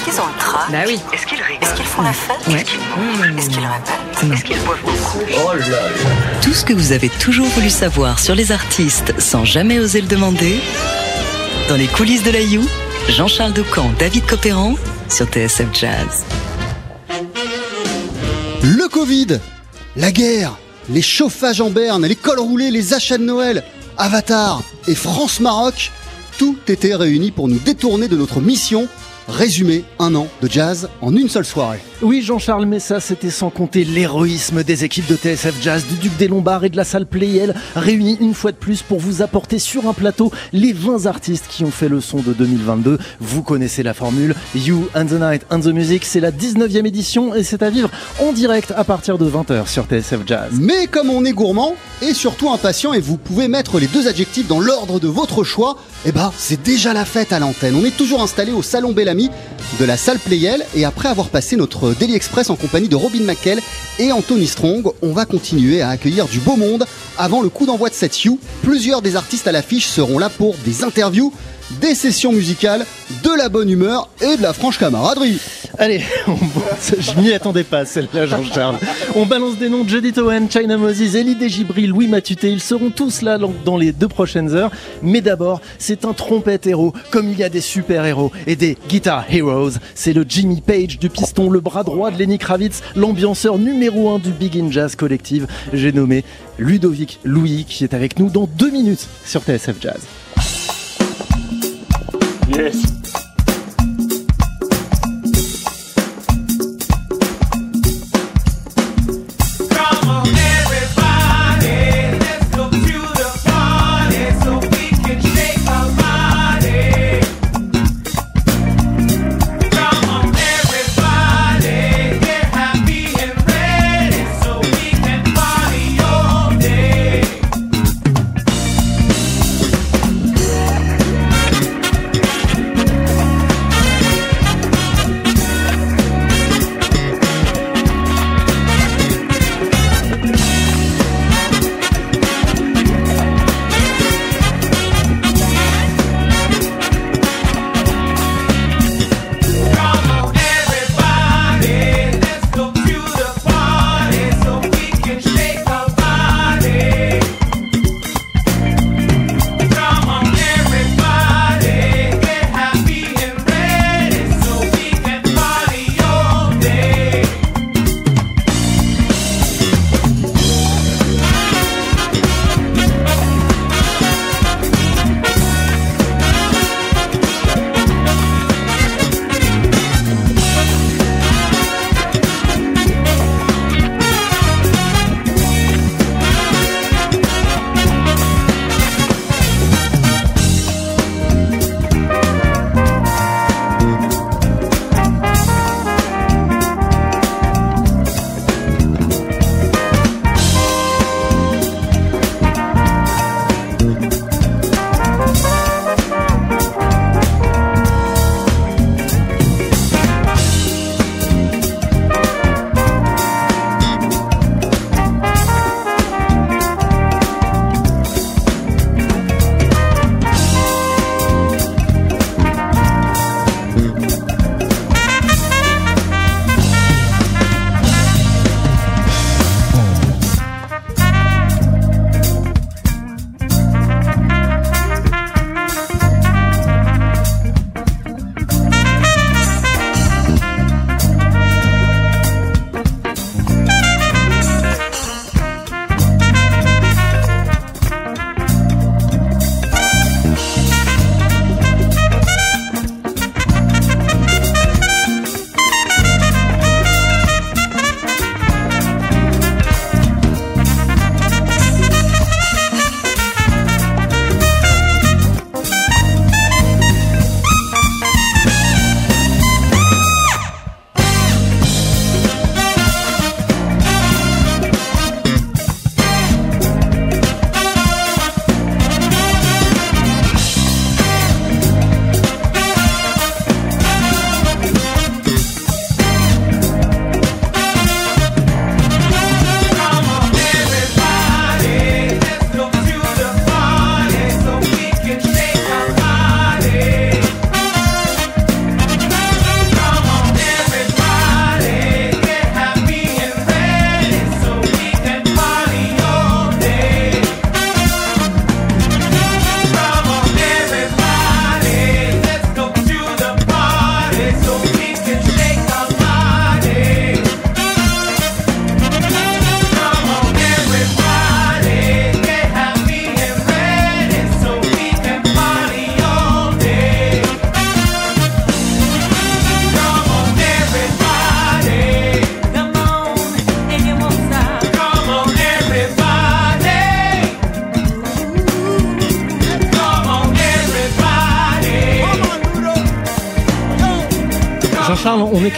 Est-ce qu'ils ont le trac Bah oui. Est-ce qu'ils rigolent Est-ce qu'ils font la fête Ouais. Est-ce qu'ils mangent Est-ce qu'ils répètent Est-ce qu'ils boivent beaucoup Tout ce que vous avez toujours voulu savoir sur les artistes sans jamais oser le demander. Dans les coulisses de la You, Jean-Charles Decamp, David Copéran sur TSF Jazz. Le Covid, la guerre, les chauffages en berne, les cols roulés, les achats de Noël, Avatar et France-Maroc, tout était réuni pour nous détourner de notre mission, résumer un an de jazz en une seule soirée. Oui, Jean-Charles, mais ça, c'était sans compter l'héroïsme des équipes de TSF Jazz, du Duc des Lombards et de la salle Playel, réunis une fois de plus pour vous apporter sur un plateau les 20 artistes qui ont fait le son de 2022. Vous connaissez la formule. You and the Night and the Music, c'est la 19e édition et c'est à vivre en direct à partir de 20h sur TSF Jazz. Mais comme on est gourmand et surtout impatient et vous pouvez mettre les deux adjectifs dans l'ordre de votre choix, eh ben c'est déjà la fête à l'antenne. On est toujours installé au salon Bellamy de la salle Playel et après avoir passé notre Daily Express en compagnie de Robin McKell et Anthony Strong, on va continuer à accueillir du beau monde avant le coup d'envoi de cette You. Plusieurs des artistes à l'affiche seront là pour des interviews, des sessions musicales, de la bonne humeur et de la franche camaraderie. Allez, je m'y attendais pas celle-là, Jean-Charles. On balance des noms de Judith Owen, China Moses, Elie Desgibri, Louis Matuté. Ils seront tous là dans les deux prochaines heures. Mais d'abord, c'est un trompette héros, comme il y a des super héros et des guitar heroes. C'est le Jimmy Page du piston, le bras droit de Lenny Kravitz, l'ambianceur numéro un du Big In Jazz Collective. J'ai nommé Ludovic Louis, qui est avec nous dans deux minutes sur TSF Jazz. Yes.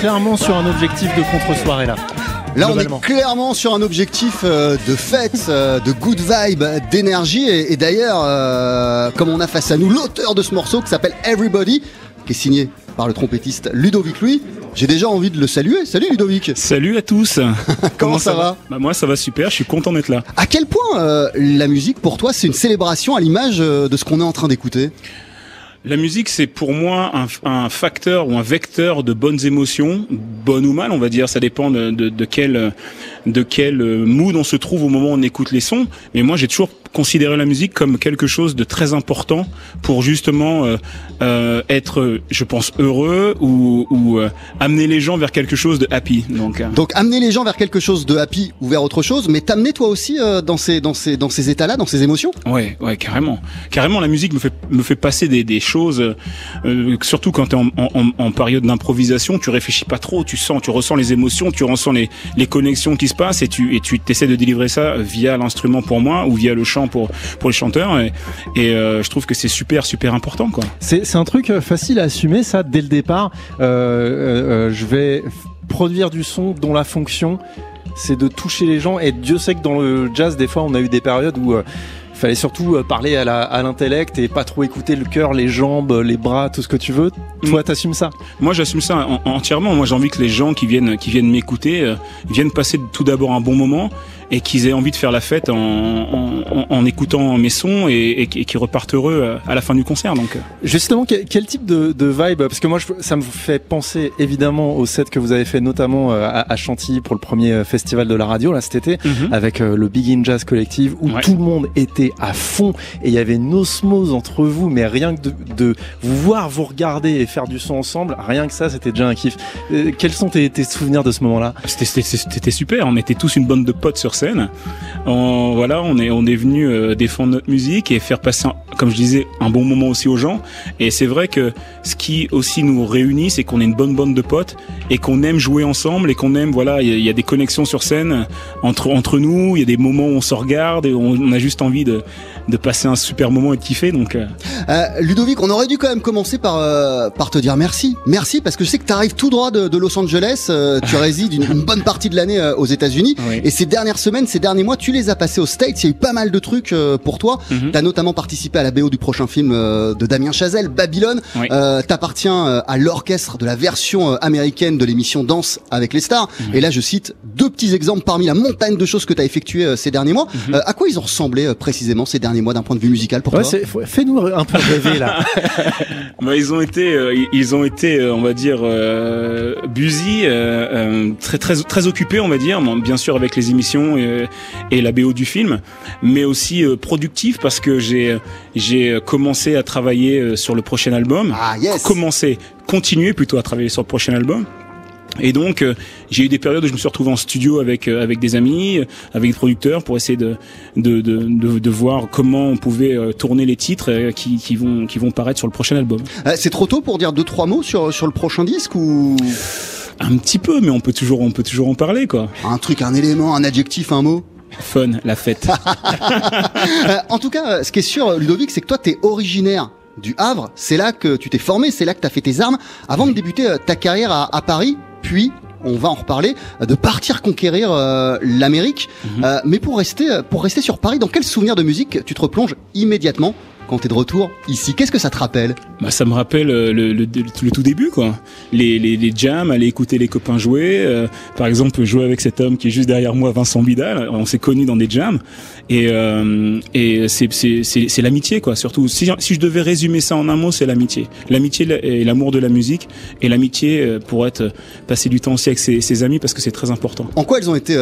Clairement sur un objectif de contre-soirée là. Là, on est clairement sur un objectif euh, de fête, euh, de good vibe, d'énergie. Et, d'ailleurs, euh, comme on a face à nous l'auteur de ce morceau qui s'appelle Everybody, qui est signé par le trompettiste Ludovic Louis, j'ai déjà envie de le saluer. Salut Ludovic. Salut à tous. Comment, ça, va, bah Moi, ça va super. Je suis content d'être là. À quel point la musique, pour toi, c'est une célébration à l'image de ce qu'on est en train d'écouter? La musique, c'est pour moi un, facteur ou un vecteur de bonnes émotions, bonnes ou mal, on va dire. Ça dépend de, de, de quel de quel mood on se trouve au moment où on écoute les sons. Mais moi, j'ai toujours considérer la musique comme quelque chose de très important pour justement euh, euh, être, je pense, heureux ou, ou euh, amener les gens vers quelque chose de happy. Donc, euh. donc amener les gens vers quelque chose de happy ou vers autre chose, mais t'amener toi aussi euh, dans ces dans ces dans ces états-là, dans ces émotions? Ouais, ouais, carrément, carrément. La musique me fait me fait passer des, des choses, surtout quand t'es en, en, en période d'improvisation, tu réfléchis pas trop, tu sens, tu ressens les émotions, tu ressens les les connexions qui se passent et tu et tu essaies de délivrer ça via l'instrument pour moi ou via le chant pour pour les chanteurs et, euh, je trouve que c'est super super important quoi. C'est un truc euh, facile à assumer ça dès le départ. Euh, je vais produire du son dont la fonction c'est de toucher les gens et Dieu sait que dans le jazz des fois on a eu des périodes où fallait surtout parler à l'intellect et pas trop écouter le cœur, les jambes, les bras, tout ce que tu veux. Toi, mm. t'assumes ça? Moi, j'assume ça entièrement. Moi, j'ai envie que les gens qui viennent, qui viennent m'écouter, viennent passer tout d'abord un bon moment et qu'ils aient envie de faire la fête en, en, en écoutant mes sons et, et, qu'ils repartent heureux euh, à la fin du concert. Donc, euh. justement, quel, quel type de, de, vibe? Parce que moi, je, ça me fait penser évidemment au set que vous avez fait notamment euh, à, à Chantilly pour le premier festival de la radio là cet été, mhm. avec le Big In Jazz Collective, où tout le monde était à fond et il y avait une osmose entre vous, mais rien que de, vous voir, vous regarder et faire du son ensemble, rien que ça, c'était déjà un kiff. quels sont tes, souvenirs de ce moment-là? C'était super. On était tous une bande de potes sur on, voilà, on est on est venu euh, défendre notre musique et faire passer, comme je disais, un bon moment aussi aux gens. Et c'est vrai que ce qui aussi nous réunit, c'est qu'on est une bonne bande de potes et qu'on aime jouer ensemble et qu'on aime, voilà, il y, a des connexions sur scène entre entre nous. Il y a des moments où on se regarde et on, a juste envie de Ende de passer un super moment et de kiffer. Donc, euh. Euh, Ludovic, on aurait dû quand même commencer par par te dire merci, merci parce que je sais que tu arrives tout droit de, de Los Angeles, tu résides une, une, bonne partie de l'année aux États-Unis et ces dernières semaines ces derniers mois, tu les as passés aux States. Il y a eu pas mal de trucs euh, pour toi. Tu as notamment participé à la BO du prochain film euh, de Damien Chazelle, Babylone. Euh, T'appartiens à l'orchestre de la version américaine de l'émission Danse avec les stars. Mhm. Et là, je cite deux petits exemples parmi la montagne de choses que tu as effectuées ces derniers mois. Mhm. à quoi ils ont ressemblé précisément ces derniers mois d'un point de vue musical pour toi Fais-nous un peu rêver là. bah, ils ont été, ils ont été, on va dire, busy, très très très occupés, on va dire. bien sûr avec les émissions et, la BO du film, mais aussi euh, productif parce que j'ai j'ai commencé à travailler euh, sur le prochain album. Ah, yes. Commencer, continuer plutôt à travailler sur le prochain album. Et donc euh, j'ai eu des périodes où je me suis retrouvé en studio avec avec des amis, avec des producteurs pour essayer de de, de, de, voir comment on pouvait tourner les titres qui, qui vont qui vont paraître sur le prochain album. c'est trop tôt pour dire deux trois mots sur sur le prochain disque ou? Un petit peu, mais on peut toujours, on peut toujours en parler, quoi. Un truc, un élément, un adjectif, un mot? Fun, la fête. Euh, en tout cas, ce qui est sûr, Ludovic, c'est que toi, t'es originaire du Havre. C'est là que tu t'es formé, c'est là que t'as fait tes armes avant de débuter euh, ta carrière à, Paris, puis on va en reparler, euh, de partir conquérir l'Amérique. Mhm. mais pour rester, pour rester sur Paris, dans quel souvenir de musique tu te replonges immédiatement quand t'es de retour ici? Qu'est-ce que ça te rappelle? Bah ça me rappelle euh, le, le, le, tout début quoi. Les, les, les, jams, aller écouter les copains jouer. Euh, par exemple jouer avec cet homme qui est juste derrière moi, Vincent Bidal. On s'est connus dans des jams et, euh, et c'est, c'est, c'est, c'est l'amitié quoi. Surtout si, si je devais résumer ça en un mot, c'est l'amitié. L'amitié et l'amour de la musique et l'amitié euh, pour être passer du temps aussi avec ses, ses amis parce que c'est très important. En quoi elles ont été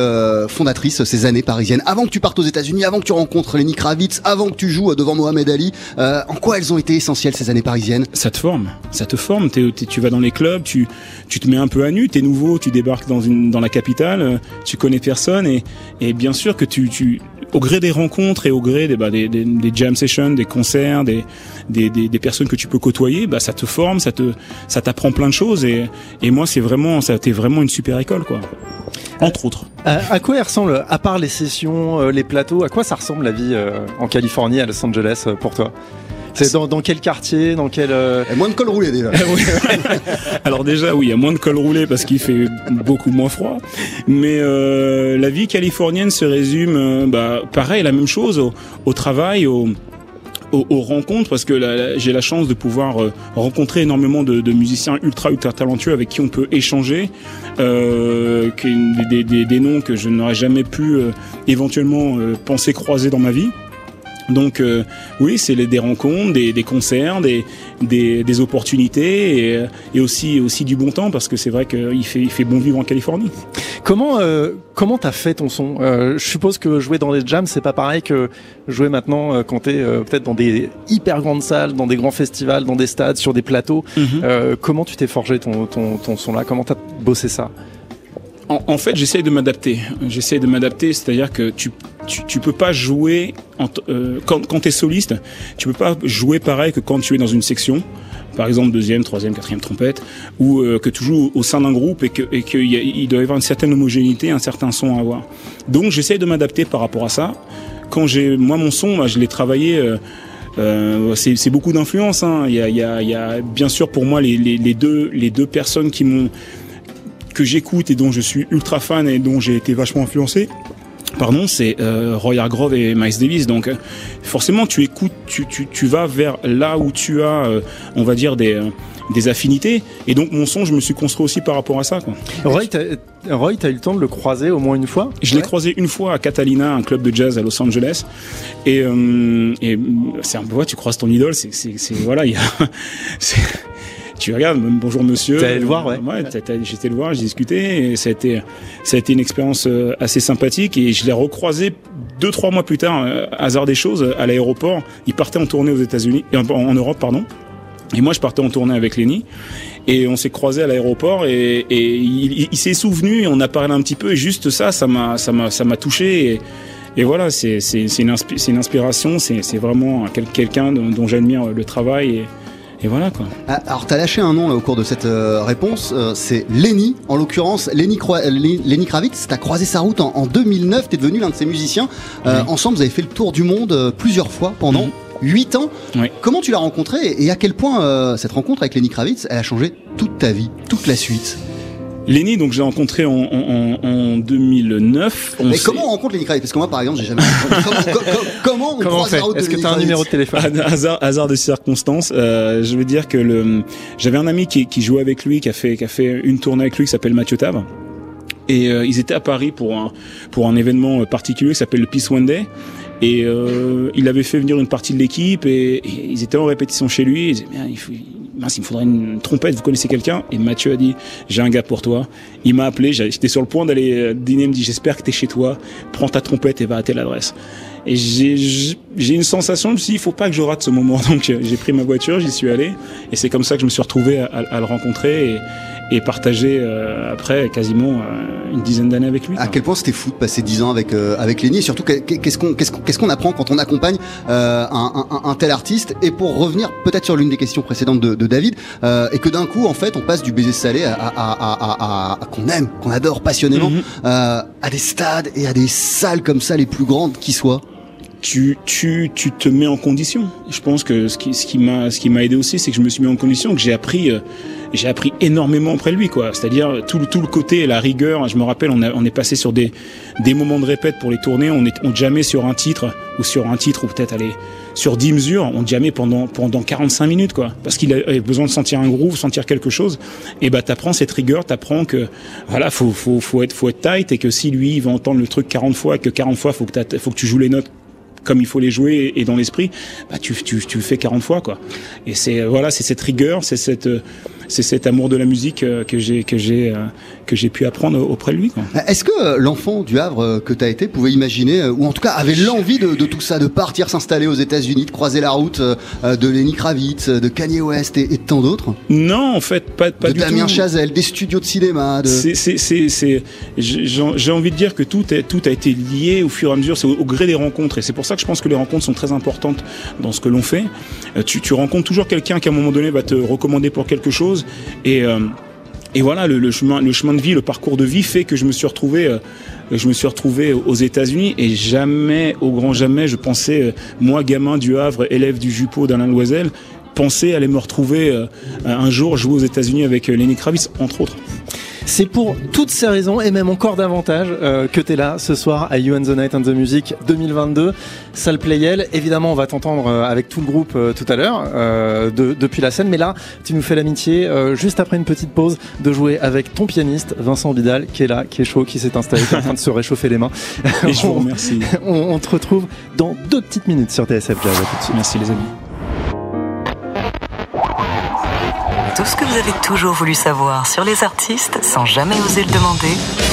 fondatrices ces années parisiennes? Avant que tu partes aux États-Unis, avant que tu rencontres Lenny Kravitz, avant que tu joues devant Mohamed Ali, euh, en quoi elles ont été essentielles ces années parisiennes? Ça te forme, ça te forme. tu vas dans les clubs, tu, tu te mets un peu à nu, t'es nouveau, tu débarques dans, une, dans la capitale, euh, tu connais personne et, et bien sûr que tu, tu, au gré des rencontres et au gré des, bah, des, des, des jam sessions, des concerts, des, des, des, personnes que tu peux côtoyer, bah, ça te forme, ça te, ça t'apprend plein de choses et, et moi c'est vraiment, ça a été vraiment une super école quoi. Entre autres. À, quoi elle ressemble, à part les sessions, euh, les plateaux, à quoi ça ressemble la vie euh, en Californie, à Los Angeles euh, pour toi? C'est dans, dans quel quartier, dans quel euh, Et moins de col roulé déjà. Alors déjà, oui, il y a moins de col roulé parce qu'il fait beaucoup moins froid. Mais euh, la vie californienne se résume, euh, bah, pareil, la même chose au, au travail, au, aux, aux rencontres parce que la- la- j'ai la chance de pouvoir euh, rencontrer énormément de, de musiciens ultra ultra talentueux avec qui on peut échanger euh, des, des, des noms que je n'aurais jamais pu euh, éventuellement euh, penser croiser dans ma vie donc euh, oui, c'est des rencontres, des, des concerts, des, des, des opportunités et, euh, et aussi aussi du bon temps parce que c'est vrai qu'il fait il fait bon vivre en Californie. Comment euh, comment t'as fait ton son? Euh, Je suppose que jouer dans les jams c'est pas pareil que jouer maintenant quand t'es peut-être dans des hyper grandes salles, dans des grands festivals, dans des stades, sur des plateaux. Euh, comment tu t'es forgé ton, ton, ton son là? Comment t'as bossé ça? En, en fait, j'essaye de m'adapter. J'essaye de m'adapter, c'est-à-dire que tu, tu tu peux pas jouer en euh, quand quand t'es soliste, tu peux pas jouer pareil que quand tu es dans une section. Par exemple, deuxième, troisième, quatrième trompette, ou euh, que tu joues au sein d'un groupe et que et qu'il il doit y avoir une certaine homogénéité, un certain son à avoir. Donc, j'essaye de m'adapter par rapport à ça. Quand j'ai moi mon son, bah, je l'ai travaillé. euh, euh, c'est beaucoup d'influence. Hein. Il, y a, il, y a, bien sûr pour moi les, les deux les deux personnes qui m'ont que j'écoute et dont je suis ultra fan et dont j'ai été vachement influencé. Pardon, c'est euh, Roy Hargrove et Miles Davis. Donc, euh, forcément, tu écoutes, tu, tu, tu vas vers là où tu as, euh, on va dire, des, euh, des affinités. Et donc, mon son, je me suis construit aussi par rapport à ça. Quoi. Roy, Roy, t'as eu le temps de le croiser au moins une fois? Je l'ai croisé une fois à Catalina, un club de jazz à Los Angeles. Et, et c'est un peu, tu croises ton idole, c'est, voilà, il y a, tu regardes, même bonjour monsieur. T'es allé le voir, ouais. Ouais, j'étais le voir, j'ai discuté, et ça a été, ça a été une expérience euh, assez sympathique. Et je l'ai recroisé deux, trois mois plus tard, euh, hasard des choses, à l'aéroport. Il partait en tournée aux États-Unis, en, en Europe, pardon. Et moi, je partais en tournée avec Lenny. Et on s'est croisés à l'aéroport et, et il, s'est souvenu et on a parlé un petit peu. Et juste ça, ça m'a, ça m'a, ça m'a touché. Et, et voilà, c'est, c'est, c'est une, inspi- c'est une inspiration. C'est, c'est vraiment quel- quelqu'un dont, dont j'admire le travail. Et, et voilà quoi. Ah, Alors, t'as lâché un nom là, au cours de cette euh, réponse, euh, c'est Lenny, en l'occurrence Lenny, Croi- euh, Lenny Lenny Kravitz. T'as croisé sa route en, en 2009, t'es devenu l'un de ses musiciens. Euh, Oui. Ensemble, vous avez fait le tour du monde plusieurs fois pendant Mhm. 8 ans. Oui. Comment tu l'as rencontré et à quel point cette rencontre avec Lenny Kravitz, elle a changé toute ta vie, toute la suite? Lenny, donc j'ai rencontré en, en, en, en 2009. On Mais comment on rencontre Lenny Kravitz? Parce que moi, par exemple, j'ai jamais. comment, co- co- comment on Comment croise la route Est-ce que t'as un numéro de téléphone? Hasard, hasard de circonstances. Euh, je veux dire que le, j'avais un ami qui, qui jouait avec lui, qui a fait, qui a fait une tournée avec lui, qui s'appelle Mathieu Tab. Et euh, ils étaient à Paris pour un pour un événement particulier qui s'appelle le Peace One Day. Et euh, il avait fait venir une partie de l'équipe et, et ils étaient en répétition chez lui. Ils disaient, Bien, il faut, mince, il me faudrait une trompette. Vous connaissez quelqu'un? Et Mathieu a dit, j'ai un gars pour toi. Il m'a appelé. J'étais sur le point d'aller euh, dîner. Il me dit, j'espère que t'es chez toi. Prends ta trompette et va à telle adresse. Et j'ai une sensation, je me suis dit, il faut pas que je rate ce moment. Donc euh, j'ai pris ma voiture, j'y suis allé. Et c'est comme ça que je me suis retrouvé à, à- à le rencontrer et partager euh, après quasiment euh, une dizaine d'années avec lui. À quel point c'était fou de passer 10 ans avec euh, avec Lenny et surtout que- que- qu'est-ce qu'on qu'est-ce qu'on qu'est-ce qu'on apprend quand on accompagne euh, un, un- un tel artiste? Et pour revenir peut-être sur l'une des questions précédentes de, de David euh, et que d'un coup en fait on passe du baiser salé à, à, à, à- à- à- qu'on aime qu'on adore passionnément Mhm. euh, à des stades et à des salles comme ça les plus grandes qui soient tu, tu, tu te mets en condition. Je pense que ce qui, ce qui m'a, ce qui m'a aidé aussi, c'est que je me suis mis en condition, que j'ai appris, euh, j'ai appris énormément après lui, quoi. C'est-à-dire tout tout le côté, la rigueur. Je me rappelle, on, a, on est passé sur des, des moments de répète pour les tournées. On est, on jamais sur un titre ou sur un titre ou peut-être aller sur 10 mesures. On jamais pendant pendant 45 minutes, quoi. Parce qu'il a besoin de sentir un groove, sentir quelque chose. Et bah t'apprends cette rigueur, t'apprends que voilà, faut, faut, faut être, faut être tight et que si lui il va entendre le truc 40 fois, que 40 fois faut que faut que tu joues les notes comme il faut les jouer et dans l'esprit, bah tu, tu, tu fais 40 fois quoi. Et c'est voilà, c'est cette rigueur, c'est cette euh, c'est cet amour de la musique euh, que j'ai que j'ai euh, que j'ai pu apprendre auprès de lui. Est-ce que euh, l'enfant du Havre que tu as été pouvait imaginer, ou en tout cas avait l'envie de, de tout ça, de partir s'installer aux États-Unis, de croiser la route de Lenny Kravitz, de Kanye West et, et de tant d'autres? Non, en fait, pas pas De du Damien tout. Chazelle, des studios de cinéma, de... C'est, j'ai envie de dire que tout, est, tout a été lié au fur et à mesure, c'est au, au gré des rencontres. Et c'est pour ça que je pense que les rencontres sont très importantes dans ce que l'on fait. Tu, tu rencontres toujours quelqu'un qui à un moment donné va te recommander pour quelque chose. Et, euh, et voilà, le, chemin, de vie, le parcours de vie fait que je me suis retrouvé, euh, aux États-Unis et jamais, au grand jamais, je pensais, euh, moi, gamin du Havre, élève du Juppot d'Alain Loisel, penser aller me retrouver un jour jouer aux États-Unis avec Lenny Kravitz, entre autres. C'est pour toutes ces raisons et même encore davantage euh, que tu es là ce soir à You and the Night and the Music 2022, salle Playel. Évidemment, on va t'entendre euh, avec tout le groupe euh, tout à l'heure euh, de- depuis la scène, mais là, tu nous fais l'amitié, juste après une petite pause, de jouer avec ton pianiste Vincent Vidal qui est là, qui est chaud, qui s'est installé, qui est en train de se réchauffer les mains. Et je vous on, remercie. on, on te retrouve dans deux petites minutes sur TSF Jazz. Merci les amis. Vous avez toujours voulu savoir sur les artistes sans jamais oser le demander.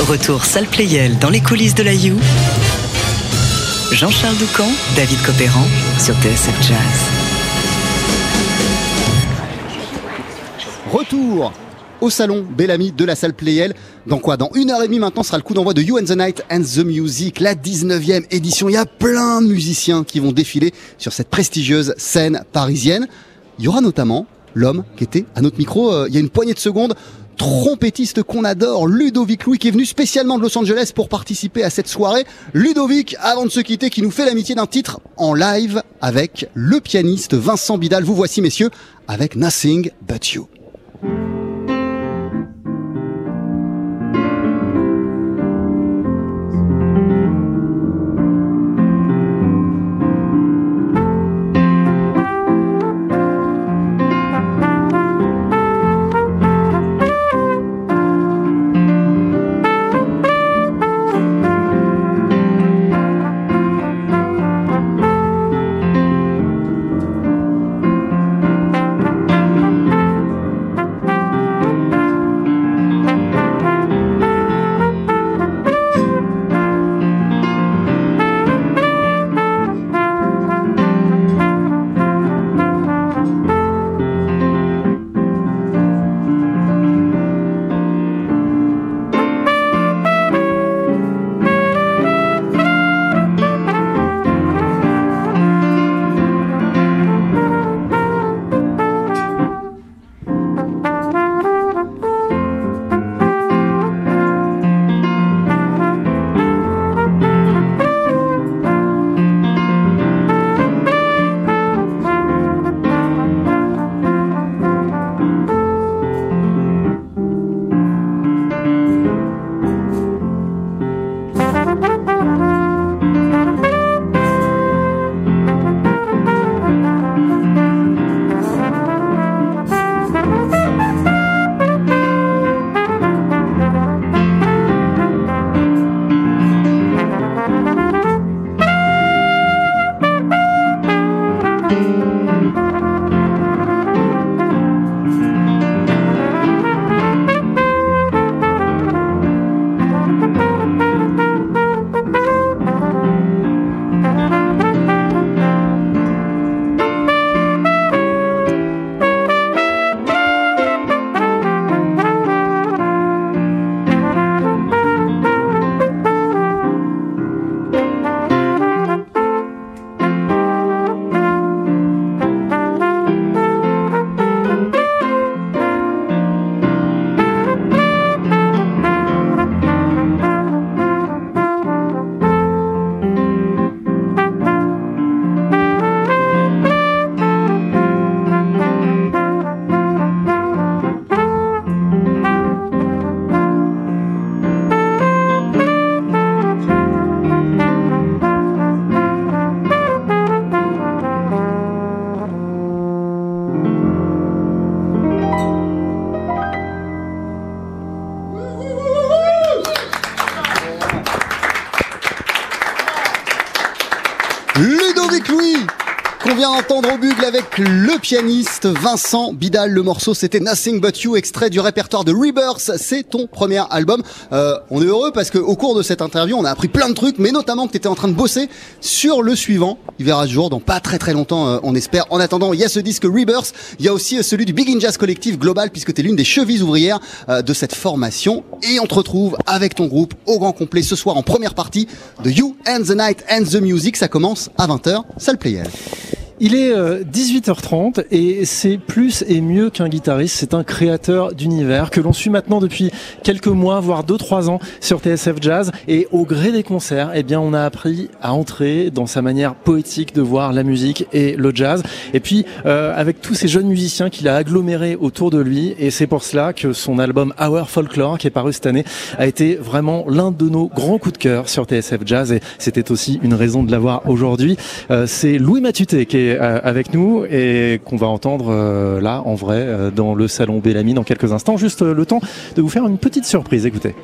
Retour salle Playel dans les coulisses de la You. Jean-Charles Doucan, David Copéran sur TSF Jazz. Retour au salon Bellamy de la salle Playel. Dans quoi? Dans une heure et demie maintenant sera le coup d'envoi de You and the Night and the Music, la 19e édition. Il y a plein de musiciens qui vont défiler sur cette prestigieuse scène parisienne. Il y aura notamment l'homme qui était à notre micro euh, il y a une poignée de secondes, trompettiste qu'on adore, Ludovic Louis, qui est venu spécialement de Los Angeles pour participer à cette soirée. Ludovic, avant de se quitter, qui nous fait l'amitié d'un titre en live avec le pianiste Vincent Bidal. Vous voici, messieurs, avec Nothing But You. Pianiste Vincent Bidal. Le morceau c'était Nothing But You, extrait du répertoire de Rebirth. C'est ton premier album. Euh, on est heureux parce qu'au cours de cette interview, on a appris plein de trucs, mais notamment que tu étais en train de bosser sur le suivant. Il verra ce jour dans pas très très longtemps, euh, on espère. En attendant, il y a ce disque Rebirth. Il y a aussi euh, celui du Big In Jazz Collective Global, puisque tu es l'une des chevilles ouvrières euh, de cette formation. Et on te retrouve avec ton groupe au grand complet ce soir en première partie de You and the Night and the Music. Ça commence à 20h. Salle Playel. Il est 18h30 euh, et c'est plus et mieux qu'un guitariste, c'est un créateur d'univers que l'on suit maintenant depuis quelques mois, voire 2-3 ans sur TSF Jazz. Et au gré des concerts, eh bien, on a appris à entrer dans sa manière poétique de voir la musique et le jazz. Et puis, euh, avec tous ces jeunes musiciens qu'il a agglomérés autour de lui. Et c'est pour cela que son album Our Folklore, qui est paru cette année, a été vraiment l'un de nos grands coups de cœur sur TSF Jazz. Et c'était aussi une raison de l'avoir aujourd'hui. Euh, c'est Louis Matuté qui est euh, avec nous et qu'on va entendre euh, là en vrai euh, dans le salon Bellamy dans quelques instants. Juste le temps de vous faire une petite surprise. Écoutez.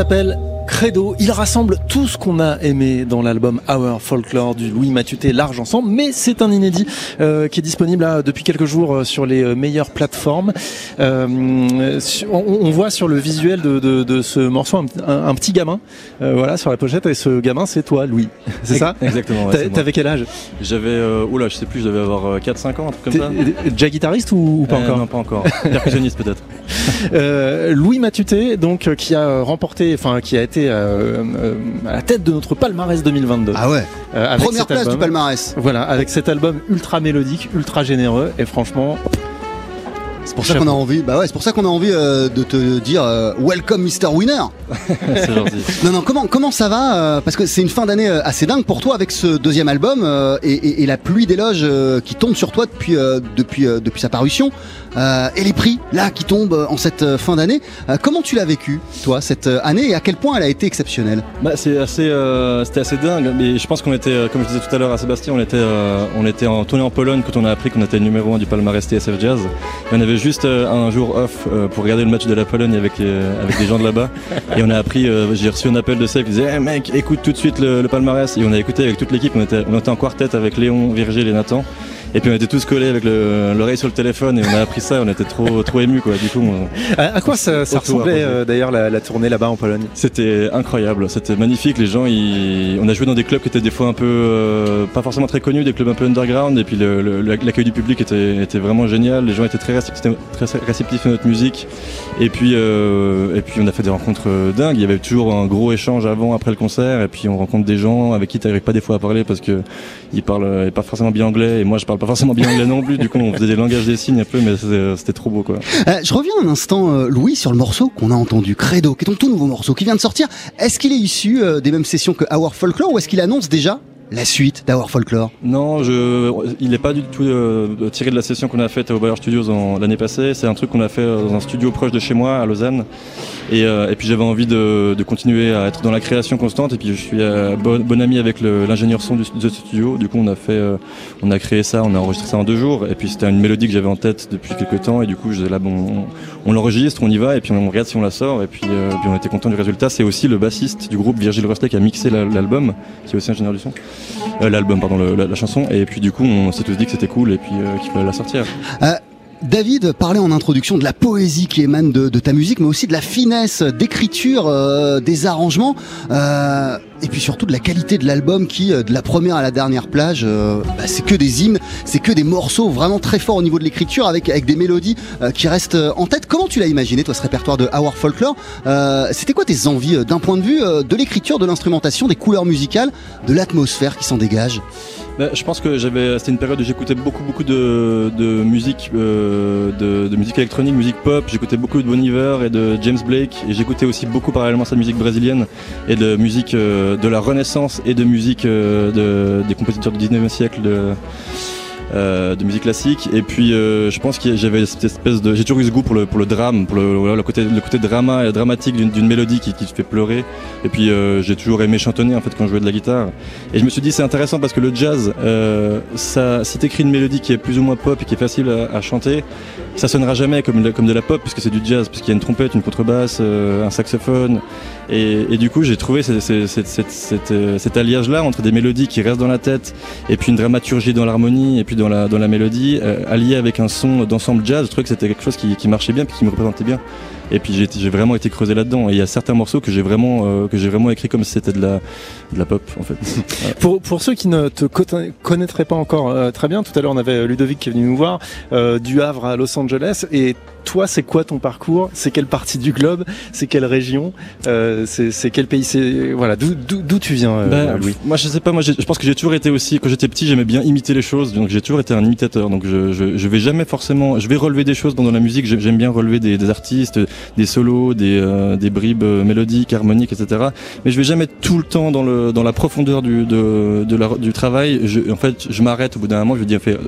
S'appelle Credo. Il rassemble tout ce qu'on a aimé dans l'album Our Folklore du Louis Matuté Large Ensemble, mais c'est un inédit euh, qui est disponible là, depuis quelques jours euh, sur les euh, meilleures plateformes. Euh, on, on voit sur le visuel de, de, de ce morceau un, un- un petit gamin, euh, voilà, sur la pochette, et ce gamin, c'est toi, Louis. C'est ça Exactement. ouais. T'avais quel âge? J'avais, oula, je sais plus, je devais avoir euh, 4-5 ans, un truc comme ça. déjà guitariste ou, ou pas encore? Non, pas encore. Percussionniste peut-être. Louis Matuté, donc qui a remporté, enfin qui a été euh, euh, à la tête de notre palmarès 2022. Ah ouais. euh, avec Première place album. du palmarès. Voilà, avec cet album ultra mélodique, ultra généreux, et franchement, C'est pour ça qu'on a envie. Bah ouais, c'est pour ça qu'on a envie euh, de te dire euh, Welcome Mr Winner. c'est gentil. Non non, comment comment ça va euh, Parce que c'est une fin d'année assez dingue pour toi avec ce deuxième album euh, et, et- et la pluie d'éloges qui tombe sur toi depuis depuis depuis sa parution et les prix là qui tombent en cette fin d'année. Comment tu l'as vécu toi cette année et à quel point elle a été exceptionnelle? Bah, c'est assez, c'était assez dingue. Mais je pense qu'on était, comme je disais tout à l'heure à Sébastien, on était, on était en tournée en Pologne quand on a appris qu'on était numéro 1 du palmarès TSF Jazz. Et on avait juste euh, un jour off euh, pour regarder le match de la Pologne avec, euh, avec des gens de là-bas. Et on a appris, j'ai reçu un appel de Seb qui disait, hey, mec, écoute tout de suite le, le palmarès. Et on a écouté avec toute l'équipe. On était, on était en quartet avec Léon, Virgile et Nathan. Et puis on était tous collés avec le- l'oreille sur le téléphone et on a appris ça. On était trop, trop émus quoi. Du coup, on- à, à quoi ça, ça ressemblait euh, d'ailleurs la, la tournée là-bas en Pologne? C'était incroyable, c'était magnifique. Les gens, ils... on a joué dans des clubs qui étaient des fois un peu euh, pas forcément très connus, des clubs un peu underground. Et puis l'accueil du public était, était vraiment génial. Les gens étaient très réceptifs, très réceptifs à notre musique. Et puis, euh, et puis on a fait des rencontres euh, dingues. Il y avait toujours un gros échange avant, après le concert. Et puis on rencontre des gens avec qui tu n'arrives pas des fois à parler parce que ils parlent euh, pas forcément bien anglais. Et moi, je parle pas forcément bien anglais non plus. Du coup, on faisait des langages des signes un peu, mais c'était c'était trop beau quoi. Euh, Je reviens un instant euh, Louis sur le morceau qu'on a entendu Credo, qui est ton tout nouveau morceau qui vient de sortir. Est-ce qu'il est issu euh, des mêmes sessions que Our Folklore ou est-ce qu'il annonce déjà la suite d'Hour Folklore Non, je, il n'est pas du tout euh, tiré de la session qu'on a faite au Bayer Studios l'année passée. C'est un truc qu'on a fait euh, dans un studio proche de chez moi, à Lausanne. Et, euh, et puis j'avais envie de, de continuer à être dans la création constante. Et puis je suis euh, bon, ami avec l'ingénieur son du, de studio. Du coup, on a fait, euh, on a créé ça, on a enregistré ça en deux jours. Et puis c'était une mélodie que j'avais en tête depuis quelques temps. Et du coup, je là, bon, on, l'enregistre, on y va, et puis on regarde si on la sort. Et puis, euh, puis on était content du résultat. C'est aussi le bassiste du groupe Virgile Rostet qui a mixé la- l'album, qui est aussi ingénieur du son. Euh, l'album, pardon, le- la, chanson. Et puis du coup, on s'est tous dit que c'était cool et puis euh, qu'il fallait la sortir. David parlait en introduction de la poésie qui émane de, de ta musique, mais aussi de la finesse d'écriture, euh, des arrangements, euh, et puis surtout de la qualité de l'album qui, euh, de la première à la dernière plage, euh, bah, c'est que des hymnes, c'est que des morceaux vraiment très forts au niveau de l'écriture, avec, avec des mélodies euh, qui restent en tête. Comment tu l'as imaginé, toi, ce répertoire de Our Folklore? C'était quoi tes envies d'un point de vue de l'écriture, de l'instrumentation, des couleurs musicales, de l'atmosphère qui s'en dégage? Bah, je pense que c'était une période où j'écoutais beaucoup, beaucoup de, de musique, de, musique électronique, musique pop. J'écoutais beaucoup de Bon Iver et de James Blake, et j'écoutais aussi beaucoup parallèlement sa musique brésilienne et de musique de la Renaissance et de musique euh, de, des compositeurs du 19e siècle. De, euh, de musique classique. Et puis euh, je pense que j'avais cette espèce de j'ai toujours eu ce goût pour le pour le drame pour le, côté le côté drama dramatique d'une mélodie qui, te fait pleurer. Et puis euh, j'ai toujours aimé chantonner en fait quand je jouais de la guitare. Et je me suis dit c'est intéressant parce que le jazz ça si t'écris une mélodie qui est plus ou moins pop et qui est facile à, chanter ça sonnera jamais comme, une- comme de la pop puisque c'est du jazz puisqu'il y a une trompette une contrebasse un saxophone. Et, du coup j'ai trouvé cet alliage là entre des mélodies qui restent dans la tête et puis une dramaturgie dans l'harmonie et puis dans la, dans la mélodie, euh, allié avec un son d'ensemble jazz, je trouvais que c'était quelque chose qui, qui marchait bien, puis qui me représentait bien. Et puis j'ai vraiment été creusé là-dedans. Et il y a certains morceaux que j'ai vraiment, euh, vraiment écrit comme si c'était de la, de la pop en fait. Pour, pour ceux qui ne te connaîtraient pas encore euh, très bien, tout à l'heure on avait Ludovic qui est venu nous voir, euh, du Havre à Los Angeles, et toi c'est quoi ton parcours C'est quelle partie du globe C'est quelle région euh, C'est quel pays C'est voilà, d'où- tu viens, euh, Bah, Louis Moi, je sais pas. Moi, je pense que j'ai toujours été aussi. Quand j'étais petit, j'aimais bien imiter les choses. Donc, j'ai toujours été un imitateur. Donc, je, je, je vais jamais forcément. Je vais relever des choses dans, dans la musique. J'ai- J'aime bien relever des, des artistes, des solos, des, euh, des bribes euh, mélodiques, harmoniques, etc. Mais je vais jamais tout le temps dans le dans la profondeur du de, de la, du travail. Je, en fait, je m'arrête au bout d'un moment. Je me dis, en fait,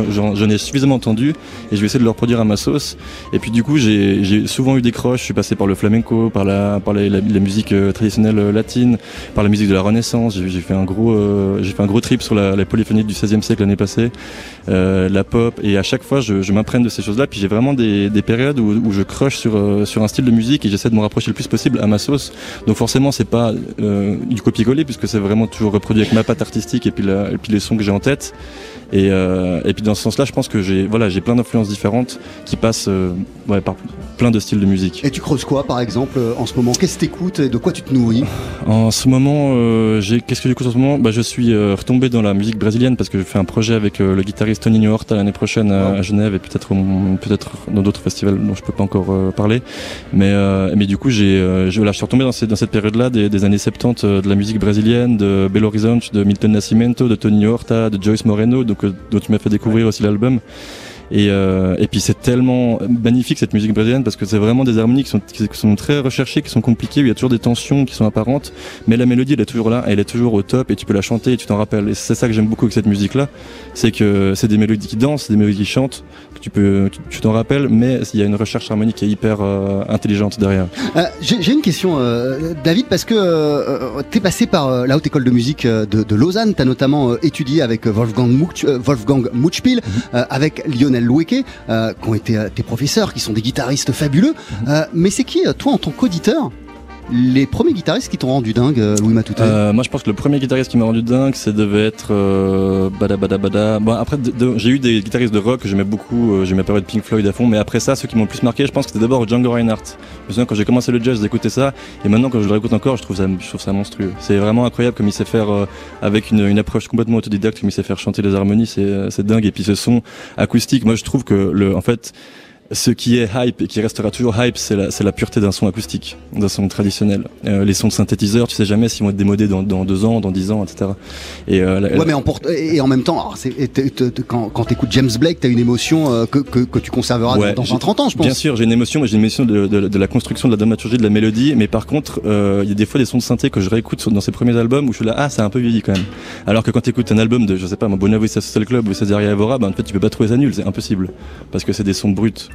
j'en ai suffisamment entendu et je vais essayer de le reproduire à ma sauce. Et puis du coup, j'ai souvent eu des croches. Je suis passé par le flamenco, par la par la, la- musique euh, traditionnelle euh, latine, par la musique de la Renaissance. J'ai fait un gros euh, j'ai fait un gros trip sur la, la polyphonie du XVIe siècle l'année passée, euh, la pop. Et à chaque fois, je, je m'imprègne de ces choses-là. Puis j'ai vraiment des, des périodes où, où je croche sur sur un style de musique et j'essaie de me rapprocher le plus possible à ma sauce. Donc forcément, c'est pas du copier-coller puisque c'est vraiment toujours reproduit avec ma patte artistique et puis et puis les sons que j'ai en tête. Et, euh, et puis dans ce sens-là, je pense que j'ai voilà, j'ai plein d'influences différentes qui passent euh, ouais, par plein de styles de musique. Et tu creuses quoi, par exemple, euh, en ce moment? Qu'est-ce que t'écoutes et de quoi tu te nourris? En ce moment, euh, qu'est-ce que j'écoute en ce moment? Bah, Je suis euh, retombé dans la musique brésilienne parce que je fais un projet avec le guitariste Toninho Horta l'année prochaine à Genève et peut-être peut-être dans d'autres festivals dont je peux pas encore euh, parler. Mais euh, mais du coup, j'ai euh, je, voilà, je suis retombé dans, ces- dans cette période-là des, des années 70 euh, de la musique brésilienne, de Belo Horizonte, de Milton Nascimento, de Toninho Horta, de Joyce Moreno, donc dont tu m'as fait découvrir aussi l'album. Et, euh, et puis c'est tellement magnifique cette musique brésilienne parce que c'est vraiment des harmonies qui sont, qui sont très recherchées, qui sont compliquées, où il y a toujours des tensions qui sont apparentes, mais la mélodie elle est toujours là, elle est toujours au top et tu peux la chanter et tu t'en rappelles. Et c'est ça que j'aime beaucoup avec cette musique là, c'est que c'est des mélodies qui dansent, des mélodies qui chantent, que tu peux, tu- t'en rappelles, mais il y a une recherche harmonique qui est hyper euh, intelligente derrière. Euh, J'ai j'ai une question, euh, David, parce que euh, t'es passé par la haute école de musique de, de Lausanne. T'as notamment étudié avec Wolfgang, Much, Wolfgang Mutschpil, euh, avec Lionel Loueke, euh, qui ont été euh, tes professeurs, qui sont des guitaristes fabuleux. Euh, mais c'est qui, toi, en tant qu'auditeur, les premiers guitaristes qui t'ont rendu dingue, euh, Louis Matouté Euh, moi, je pense que le premier guitariste qui m'a rendu dingue, ça devait être euh, Bada Bada Bada. Bon, après, de- de- j'ai eu des guitaristes de rock que j'aimais beaucoup. Euh, j'ai ma période Pink Floyd à fond, mais après ça, ceux qui m'ont le plus marqué, je pense que c'était d'abord Django Reinhardt. Je me souviens quand j'ai commencé le jazz, j'écoutais ça, et maintenant quand je le réécoute encore, je trouve ça, je trouve ça monstrueux. C'est vraiment incroyable comme il sait faire euh, avec une, une approche complètement autodidacte, comme il sait faire chanter les harmonies, c'est, euh, c'est dingue. Et puis ce son acoustique, moi, je trouve que le, en fait. Ce qui est hype et qui restera toujours hype, c'est la, pureté d'un son acoustique, d'un son traditionnel. Euh, les sons de synthétiseurs, tu sais jamais s'ils vont être démodés dans, dans deux ans, dans dix ans, etc. Et euh, la- Ouais, mais en port- et en même temps, t'es- quand, quand t'écoutes James Blake, t'as une émotion euh, que, que, que tu conserveras Ouais, dans j'ai- 20-30 ans, je pense. Bien sûr, j'ai une émotion, mais j'ai une émotion de, de- de la construction, de la dramaturgie, de la mélodie. Mais par contre, euh, il y a des fois des sons de synthé que je réécoute dans ses premiers albums où je suis là, ah, c'est un peu vieilli quand même. Alors que quand tu écoutes un album de, je sais pas, mon Buena Vista Social Club ou Cesaria Evora, ben, en fait, tu peux pas trouver ça nul, c'est impossible. Parce que c'est des sons bruts.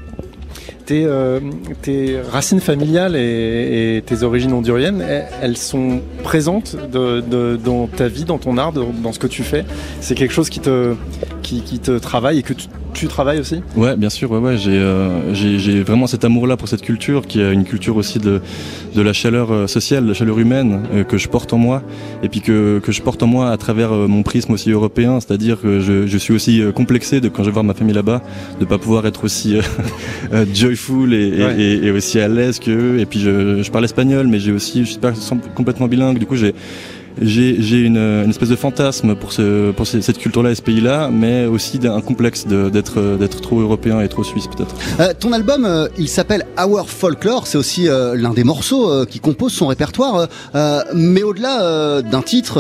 Tes, euh, racines familiales et, tes origines honduriennes, elles, sont présentes dans ta vie, dans ton art, dans ce que tu fais? C'est quelque chose qui te, qui, qui te travaille et que tu, tu travailles aussi Ouais, bien sûr, ouais, ouais, j'ai, euh, j'ai, vraiment cet amour-là pour cette culture, qui est une culture aussi de, de la chaleur euh, sociale, de la chaleur humaine, euh, que je porte en moi, et puis que, que je porte en moi à travers euh, mon prisme aussi européen, c'est-à-dire que je, je suis aussi complexé de quand je vais voir ma famille là-bas, de pas pouvoir être aussi joyful et, et- Ouais. et- et aussi à l'aise qu'eux. Et puis je, je parle espagnol, mais j'ai aussi, je suis pas complètement bilingue, du coup j'ai j'ai une, une espèce de fantasme pour, ce, pour ce- cette culture-là et ce pays-là, mais aussi d'un complexe d'être trop européen et trop suisse peut-être. Euh, ton album, euh, il s'appelle Our Folklore. C'est aussi euh, l'un des morceaux qui compose son répertoire. mais au-delà d'un titre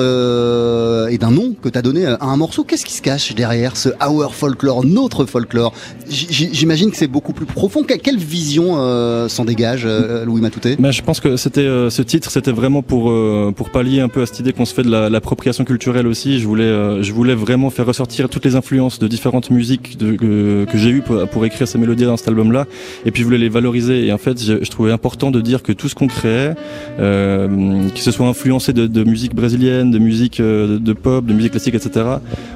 et d'un nom que tu as donné à un morceau, qu'est-ce qui se cache derrière ce Our Folklore, notre folklore? J'imagine que c'est beaucoup plus profond. Que- quelle vision s'en dégage, Louis Matouté? Mais je pense que c'était ce titre, c'était vraiment pour pour pallier un peu à cette idée qu'on se fait de la- l'appropriation culturelle aussi. Je voulais euh, je voulais vraiment faire ressortir toutes les influences de différentes musiques que, j'ai eues pour, écrire ces mélodies dans cet album-là. Et puis je voulais les valoriser. Et en fait, je, trouvais important de dire que tout ce qu'on créait, euh, que ce soit influencé de, musique brésilienne, de musique euh, de pop, de musique classique, etc.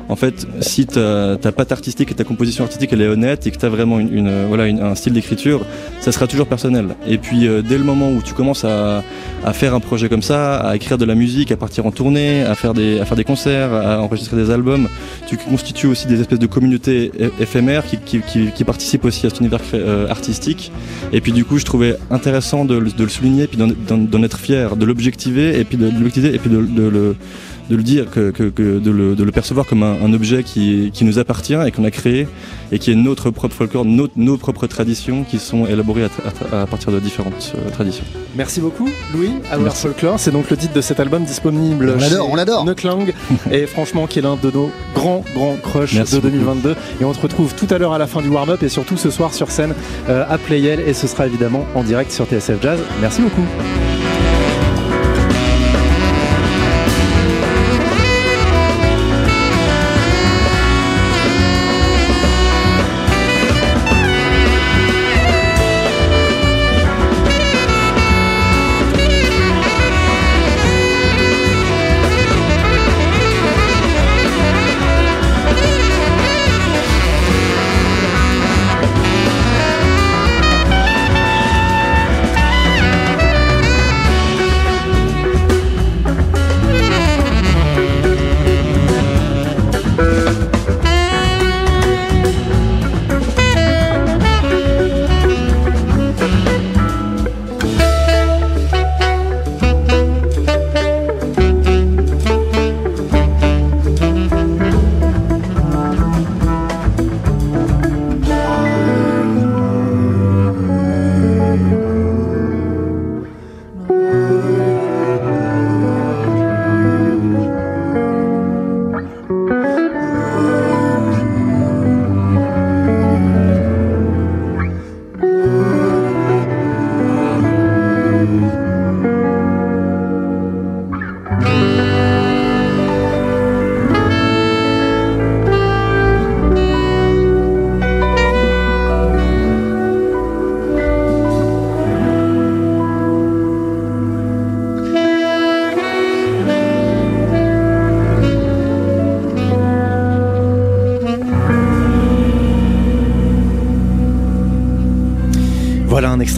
En fait, si ta ta patte artistique et ta composition artistique elle est honnête et que tu as vraiment une, voilà un style d'écriture, ça sera toujours personnel. Et puis euh, dès le moment où tu commences à, à faire un projet comme ça, à écrire de la musique, à partir en tournée, à faire des à faire des concerts, à enregistrer des albums, tu constitues aussi des espèces de communautés éphémères qui, qui, qui, qui participent aussi à cet univers euh, artistique. Et puis du coup, je trouvais intéressant de, de le souligner, puis d'en- être fier, de l'objectiver, et puis de, de l'objectiver, et puis de, de le de le dire, que, que, que de, le, de le percevoir comme un, un objet qui, qui nous appartient et qu'on a créé et qui est notre propre folklore, nos, nos propres traditions qui sont élaborées à, tra- à- à partir de différentes euh, traditions. Merci beaucoup, Louis. Our. Folklore, c'est donc le titre de cet album disponible. On l'adore, chez on l'adore. Nutlang, et franchement, qui est l'un de nos grands, grands crushs Merci de beaucoup. 2022. Et on te retrouve tout à l'heure à la fin du warm-up et surtout ce soir sur scène euh, à Playel. Et ce sera évidemment en direct sur TSF Jazz. Merci beaucoup.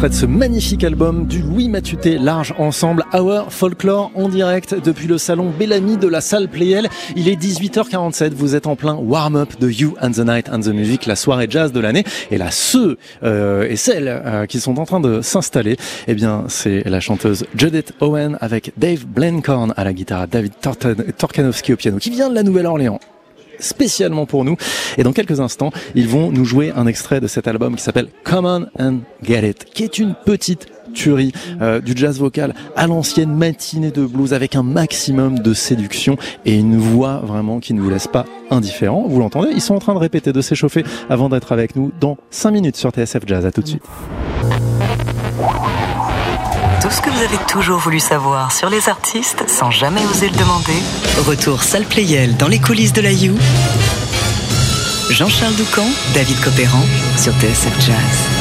Extrait de ce magnifique album du Louis Matuté Large Ensemble Hour Folklore en direct depuis le salon Bellamy de la salle Playel. Il est 18h47, vous êtes en plein warm-up de You and the Night and the Music, la soirée jazz de l'année. Et là, ceux euh, et celles euh, qui sont en train de s'installer, eh bien, c'est la chanteuse Judith Owen avec Dave Blencorn à la guitare, David Torkanowski au piano, qui vient de la Nouvelle-Orléans spécialement pour nous. Et dans quelques instants, ils vont nous jouer un extrait de cet album qui s'appelle Come On and Get It, qui est une petite tuerie euh, du jazz vocal à l'ancienne matinée de blues avec un maximum de séduction et une voix vraiment qui ne vous laisse pas indifférent. Vous l'entendez Ils sont en train de répéter, de s'échauffer avant d'être avec nous dans 5 minutes sur TSF Jazz. À tout de suite. Tout ce que vous avez toujours voulu savoir sur les artistes sans jamais oser le demander. Retour salle Playel dans les coulisses de la You. Jean-Charles Doucan, David Copéran sur TSF Jazz.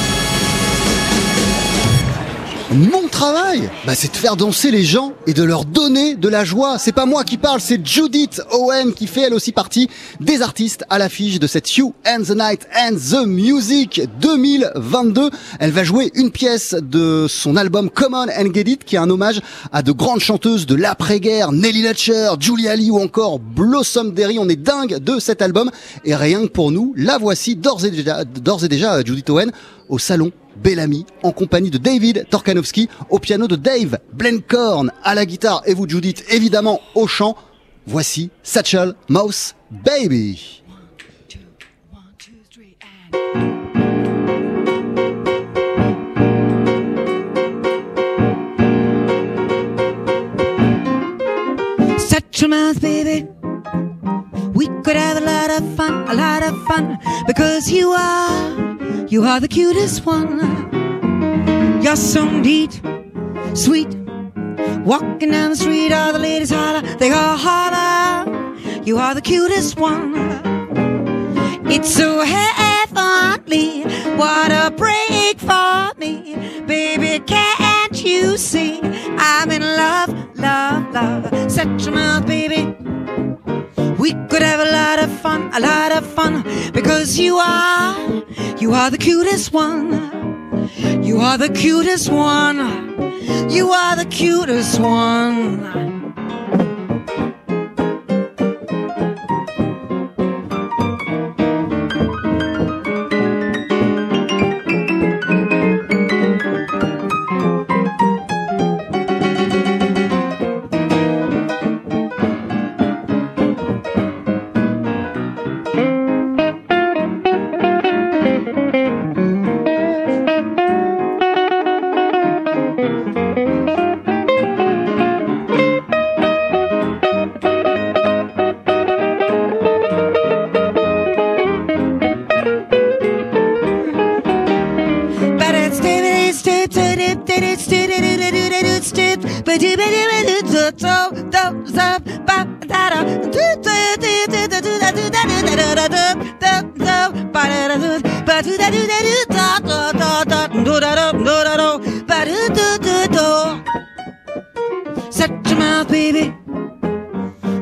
Mon travail, bah, c'est de faire danser les gens et de leur donner de la joie. C'est pas moi qui parle, c'est Judith Owen qui fait elle aussi partie des artistes à l'affiche de cette You and the Night and the Music 2022. Elle va jouer une pièce de son album Common and Get It qui est un hommage à de grandes chanteuses de l'après-guerre, Nelly Letcher, Julia Lee ou encore Blossom Derry. On est dingue de cet album et rien que pour nous, la voici d'ores et déjà, d'ores et déjà Judith Owen au salon Bellamy en compagnie de David Torkanowski au piano de Dave Blencorn à la guitare et vous Judith évidemment au chant. Voici Satchel Mouse Baby. Satchel Mouse Baby. We could have a lot of fun, a lot of fun, because you are, you are the cutest one. You're so neat, sweet. Walking down the street, all the ladies holler, they all holler. You are the cutest one. It's so heavenly, what a break for me, baby. Can't you see? I'm in love, love, love. Set your mouth, baby. We could have a lot of fun, a lot of fun, because you are, you are the cutest one. You are the cutest one. You are the cutest one. Shut your mouth, baby.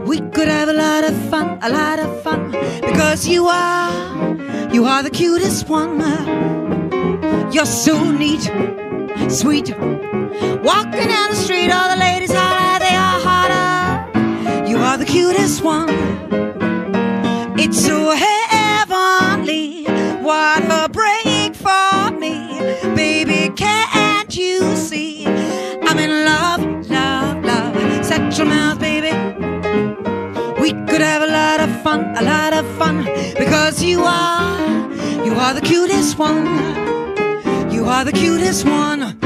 We could have a lot of fun, a lot of fun, because you are, you are the cutest one. You're so neat, sweet. The cutest one.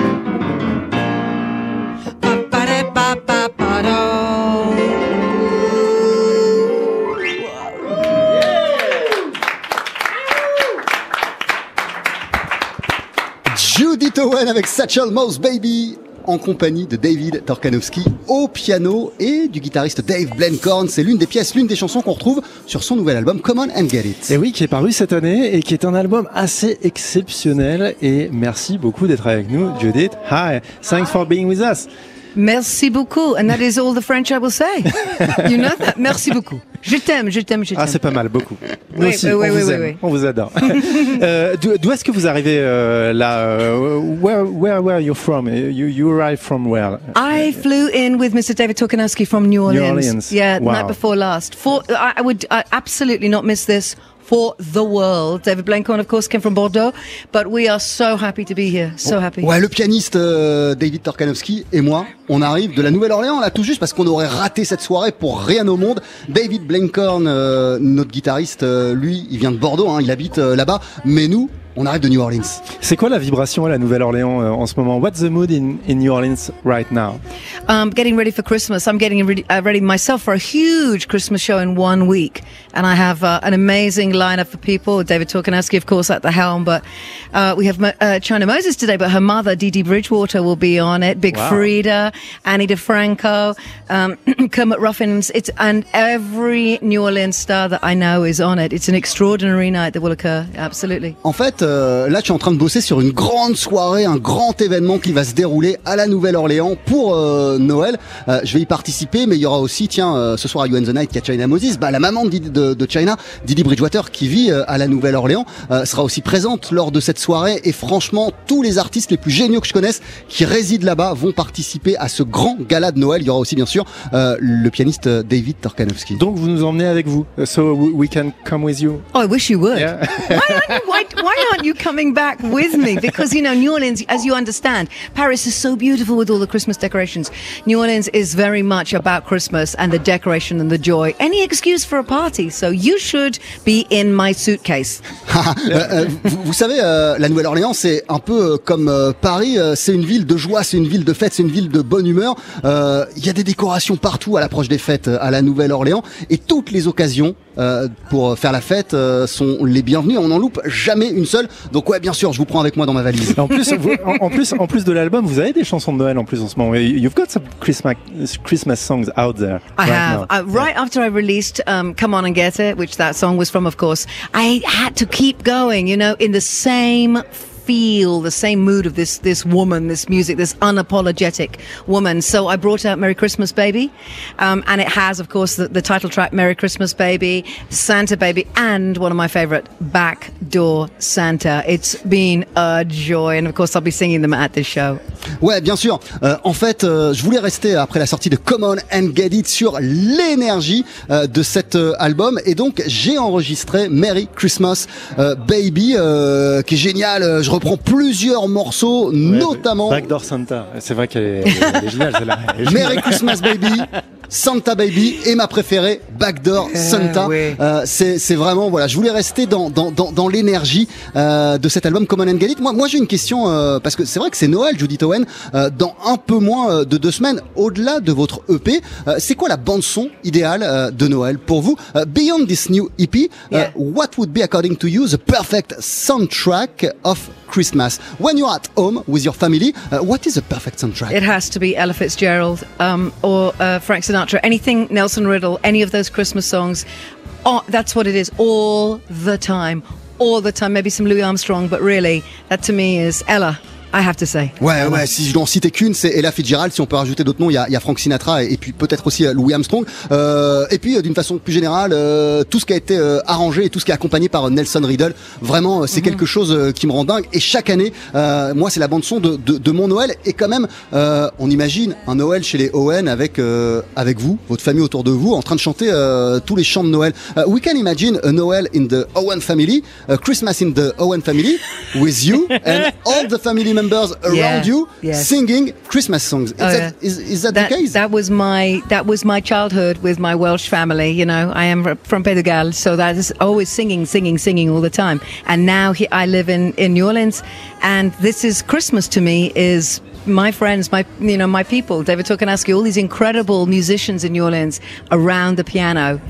Judith Owen avec Satchel Mouse Baby en compagnie de David Torkanowski piano et du guitariste Dave Blencorn. C'est l'une des pièces, l'une des chansons qu'on retrouve sur son nouvel album Come On and Get It. Et oui, qui est paru cette année et qui est un album assez exceptionnel. Et merci beaucoup d'être avec nous, Judith. Hi, thanks for being with us. Merci beaucoup. And that is all the French I will say. you know that. Merci beaucoup. Je t'aime, je t'aime, je t'aime. Ah, c'est pas mal, beaucoup. Nous Oui, aussi, oui, on, oui, vous aime, on vous adore. Euh, D'où est-ce que vous arrivez euh, là euh, where, where, where are you from? You, you arrive from where? I flew in with Mr. David Torkanowski from New Orleans. Orleans. Yeah, Wow. night before last. For I, I would I absolutely not miss this for the world. David Blancorn, of course, came from Bordeaux, but we are so happy to be here. So happy. Ouais, le pianiste euh, David Torkanowski et moi, on arrive de la Nouvelle-Orléans là tout juste parce qu'on aurait raté cette soirée pour rien au monde. David Blancorn, euh, notre guitariste, euh, lui, il vient de Bordeaux, hein, il habite euh, là-bas, mais nous, on arrive de New Orleans. C'est quoi la vibration à la Nouvelle-Orléans euh, en ce moment? What's the mood in, in New Orleans right now? Um, getting ready for Christmas. I'm getting ready, uh, ready myself for a huge Christmas show in one week, and I have uh, an amazing lineup of people. David Torkanowski, of course, at the helm, but uh, we have Mo- uh, China Moses today. But her mother, Dee Dee Bridgewater, will be on it. Big Wow. Frida, Annie DeFranco, um, Kermit Ruffins. It's and every New Orleans star that I know is on it. It's an extraordinary night that will occur. Absolutely. En fait, euh, là, tu es en train de bosser sur une grande soirée, un grand événement qui va se dérouler à la Nouvelle-Orléans pour euh, Noël. Euh, je vais y participer, mais il y aura aussi, tiens, euh, ce soir à You and the Night, il y a China Moses, bah, la maman de, Didi- de, de China, Didi Bridgewater, qui vit euh, à la Nouvelle-Orléans, euh, sera aussi présente lors de cette soirée. Et franchement, tous les artistes les plus géniaux que je connaisse qui résident là-bas vont participer à ce grand gala de Noël. Il y aura aussi, bien sûr, euh, le pianiste David Torkanowski. Donc vous nous emmenez avec vous. So we can come with you. Oh, I wish you would. Yeah. why, aren't you, why, why aren't you coming back with me? Because, you know, New Orleans, as you understand, Paris is so beautiful with all the Christmas decorations. New Orleans is very much about Christmas and the decoration and the joy. Any excuse for a party. So you should be in my suitcase. Euh, vous, savez, euh, la Nouvelle-Orléans, c'est un peu euh, comme Paris. c'est une ville de joie, c'est une ville de fête, c'est une ville de bonne humeur. Il y a des décorations partout à l'approche des fêtes à la Nouvelle-Orléans, et toutes les occasions euh, pour faire la fête euh, sont les bienvenues. On n'en loupe jamais une seule. Donc ouais, bien sûr, je vous prends avec moi dans ma valise. En plus, vous- en, en plus, en plus de l'album, vous avez des chansons de Noël en plus en ce moment. You've got some Christmas Christmas songs out there. I right have. now. Uh, right after I released um, Come On and Get It, which that song was from, of course, I had to keep going, you know, in the same feel, the same mood of this, this woman, this music, this unapologetic woman. So I brought out Merry Christmas Baby. Um, and it has, of course, the, the title track, Merry Christmas Baby, Santa Baby, and one of my favorite, Backdoor Santa. It's been a joy. And of course, I'll be singing them at this show. Ouais, bien sûr. Euh, en fait, euh, je voulais rester après la sortie de Come On and Get It sur l'énergie euh, de cet euh, album et donc j'ai enregistré Merry Christmas euh, Baby euh, qui est génial. Je reprends plusieurs morceaux, Ouais, notamment Backdoor Santa. C'est vrai qu'elle est, elle est- géniale celle-là. Merry Christmas Baby, Santa Baby et ma préférée Backdoor Santa. oui. Euh, c'est c'est vraiment voilà, je voulais rester dans dans dans, dans l'énergie euh, de cet album Common and Get It. Moi moi j'ai une question euh, parce que c'est vrai que c'est Noël Judith Owen euh, dans un peu moins euh, de deux semaines au-delà de votre EP, euh, c'est quoi la bande son idéale euh, de Noël pour vous? Euh, Beyond this new EP, euh, Yeah. what would be according to you the perfect soundtrack of Christmas? When you're at home with your family, uh, what is the perfect soundtrack? It has to be Ella Fitzgerald um, or uh, Frank Sinatra. Anything Nelson Riddle, any of those Christmas songs. Oh, that's what it is all the time. All the time. Maybe some Louis Armstrong, but really, that to me is Ella, I have to say. Ouais, ouais, si je dois en citer qu'une, c'est Ella Fitzgerald. Si on peut rajouter d'autres noms, il y a, il y a Frank Sinatra et, et puis peut-être aussi euh, Louis Armstrong. Euh, et puis, euh, d'une façon plus générale, euh, tout ce qui a été euh, arrangé et tout ce qui est accompagné par Nelson Riddle, vraiment, c'est quelque chose qui me rend dingue. Et chaque année, moi, c'est la bande son de, de, de mon Noël. Et quand même, on imagine un Noël chez les Owen avec avec vous, votre famille autour de vous, en train de chanter tous les chants de Noël. Uh, we can imagine a Noel in the Owen family, a Christmas in the Owen family, with you and all the family members around Yeah, you yes. singing Christmas songs. Is, Oh, that, yeah. is, is that, That, the case? that was my that was my childhood with my Welsh family. You know, I am from Galles, so that is always singing, singing, singing all the time. And now he, I live in in New Orleans, and this is Christmas to me is my friends, my you know my people. David Tokanowski, all these incredible musicians in New Orleans around the piano.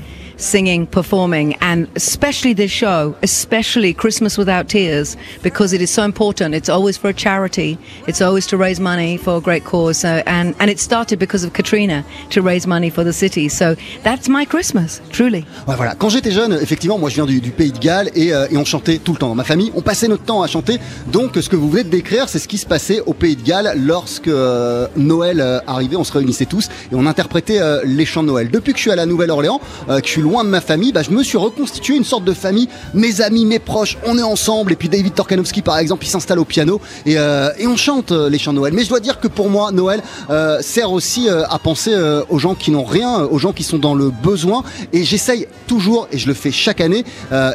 Singing, performing, and especially this show, especially Christmas Without Tears, because it is so important. It's always for a charity. It's always to raise money for a great cause. So, and, and it started because of Katrina to raise money for the city. So that's my Christmas, truly. Ouais, voilà. Quand j'étais jeune, effectivement, moi je viens du, du pays de Galles et, euh, et on chantait tout le temps. Ma famille, on passait notre temps à chanter. Donc ce que vous venez de décrire, c'est ce qui se passait au pays de Galles lorsque euh, Noël euh, arrivait. On se réunissait tous et on interprétait euh, les chants de Noël. Depuis que je suis à la Nouvelle-Orléans, euh, que je suis loin de ma famille, bah, je me suis reconstitué une sorte de famille. Mes amis, mes proches, on est ensemble. Et puis David Torkanowski, par exemple, il s'installe au piano et, euh, et on chante euh, les chants de Noël. Mais je dois dire que pour moi, Noël euh, sert aussi à penser aux gens qui n'ont rien, aux gens qui sont dans le besoin. Et j'essaye toujours, et je le fais chaque année,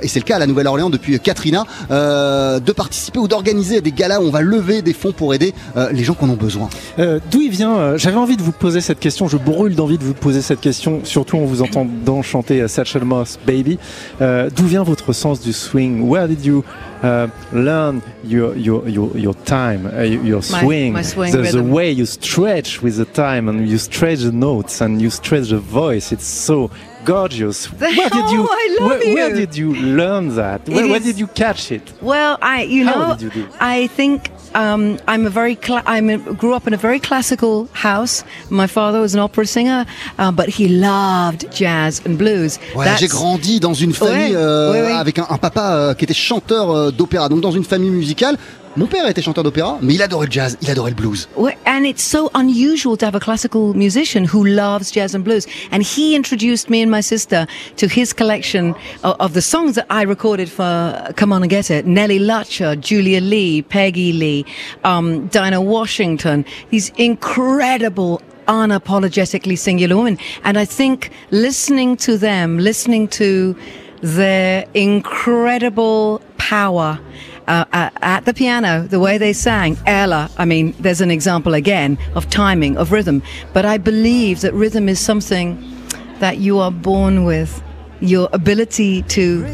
et c'est le cas à la Nouvelle-Orléans depuis Katrina, de participer ou d'organiser des galas où on va lever des fonds pour aider les gens qui en ont besoin. D'où il vient J'avais envie de vous poser cette question. Je brûle d'envie de vous poser cette question, surtout en vous entendant chanter Satchel Moss Baby. Euh, D'où vient votre sens du swing Where did you uh, learn your your your, your time, uh, your swing, my swing the, the way you stretch with the time and you stretch the notes and you stretch the voice? It's so gorgeous. Where did you? Oh, I love where, where did you learn that? Where, where did you catch it? Well, I, you How know, you? I think um, I'm a very, I'm a, grew up in a very classical house. My father was an opera singer, uh, but he loved jazz and blues. Ouais, j'ai grandi dans une famille Ouais, euh, ouais. avec un, un papa euh, qui était chanteur euh, d'opéra, donc dans une famille musicale. Mon père était chanteur d'opéra, mais il adorait le jazz, il adorait le blues. And it's so unusual to have a classical musician who loves jazz and blues. And he introduced me and my sister to his collection of, of the songs that I recorded for Come On and Get It. Nellie Lutcher, Julia Lee, Peggy Lee, um, Dinah Washington. These incredible unapologetically singular women. And I think listening to them, listening to their incredible power uh, at, at the piano, the way they sang, Ella, I mean, there's an example again of timing, of rhythm. But I believe that rhythm is something that you are born with. Your ability to,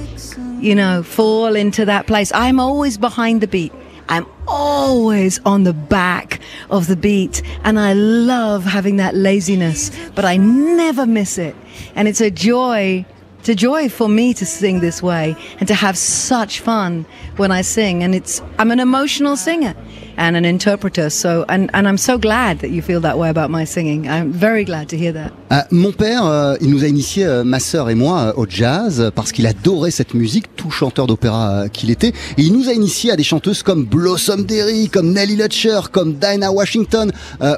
you know, fall into that place. I'm always behind the beat. I'm always on the back of the beat and I love having that laziness, but I never miss it. And it's a joy, it's a joy for me to sing this way and to have such fun when I sing. And it's, I'm an emotional singer and an interpreter. So, and, I'm so glad that you feel that way about my singing. I'm very glad to hear that. Euh, mon père, euh, il nous a initié, euh, ma sœur et moi, au jazz parce qu'il adorait cette musique, tout chanteur d'opéra qu'il était. Et il nous a initié à des chanteuses comme Blossom Derry, comme Nellie Lutcher, comme Dinah Washington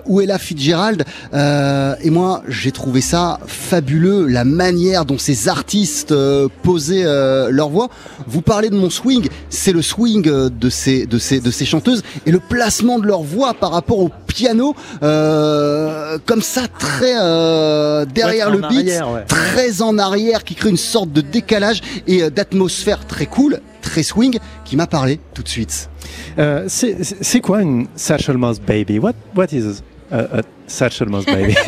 ou Ella Fitzgerald. Et moi, j'ai trouvé ça fabuleux, la manière dont ces artistes posaient leur voix. Vous parlez de mon swing, c'est le swing de ces, de ces, de ces chanteuses et le placement de leur voix par rapport au piano, euh, comme ça, très euh, derrière Ouais, le beat, arrière, ouais. très en arrière, qui crée une sorte de décalage et euh, d'atmosphère très cool, très swing, qui m'a parlé tout de suite. Euh, c'est quoi une Satchel Moss Baby? What What is a, a Satchel Mouth Baby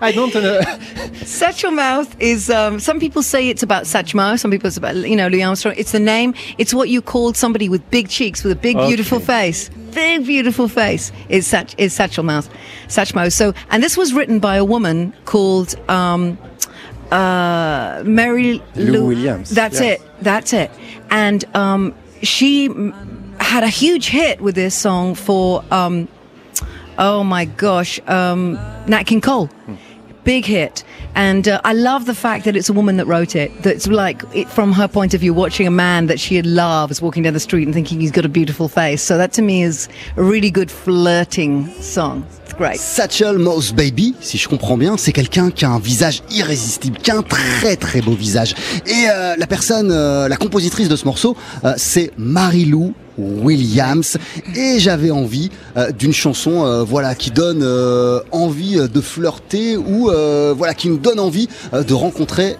I don't know. Satchel Mouth is, um, some people say it's about Satchmo, some people it's about, you know, Louis Armstrong. It's the name, it's what you called somebody with big cheeks, with a big, beautiful face. Big, beautiful face is, Satch, is Satchel Mouth. Satchmo. So, and this was written by a woman called, um, uh, Mary Lou Williams. That's Yeah. it. That's it. And, um, she had a huge hit with this song for, um, oh my gosh, um, Nat King Cole. Big hit. And uh, I love the fact that it's a woman that wrote it. That's like, it, from her point of view, watching a man that she loves walking down the street and thinking he's got a beautiful face. So that to me is a really good flirting song. It's great. Satchel Mouse Baby, si je comprends bien, c'est quelqu'un qui a un visage irrésistible, qui a un très très beau visage. Et euh, la personne, euh, la compositrice de ce morceau, euh, c'est Marilou Williams. Et j'avais envie euh, d'une chanson, euh, voilà, qui donne euh, envie de flirter ou voilà, qui nous donne envie de rencontrer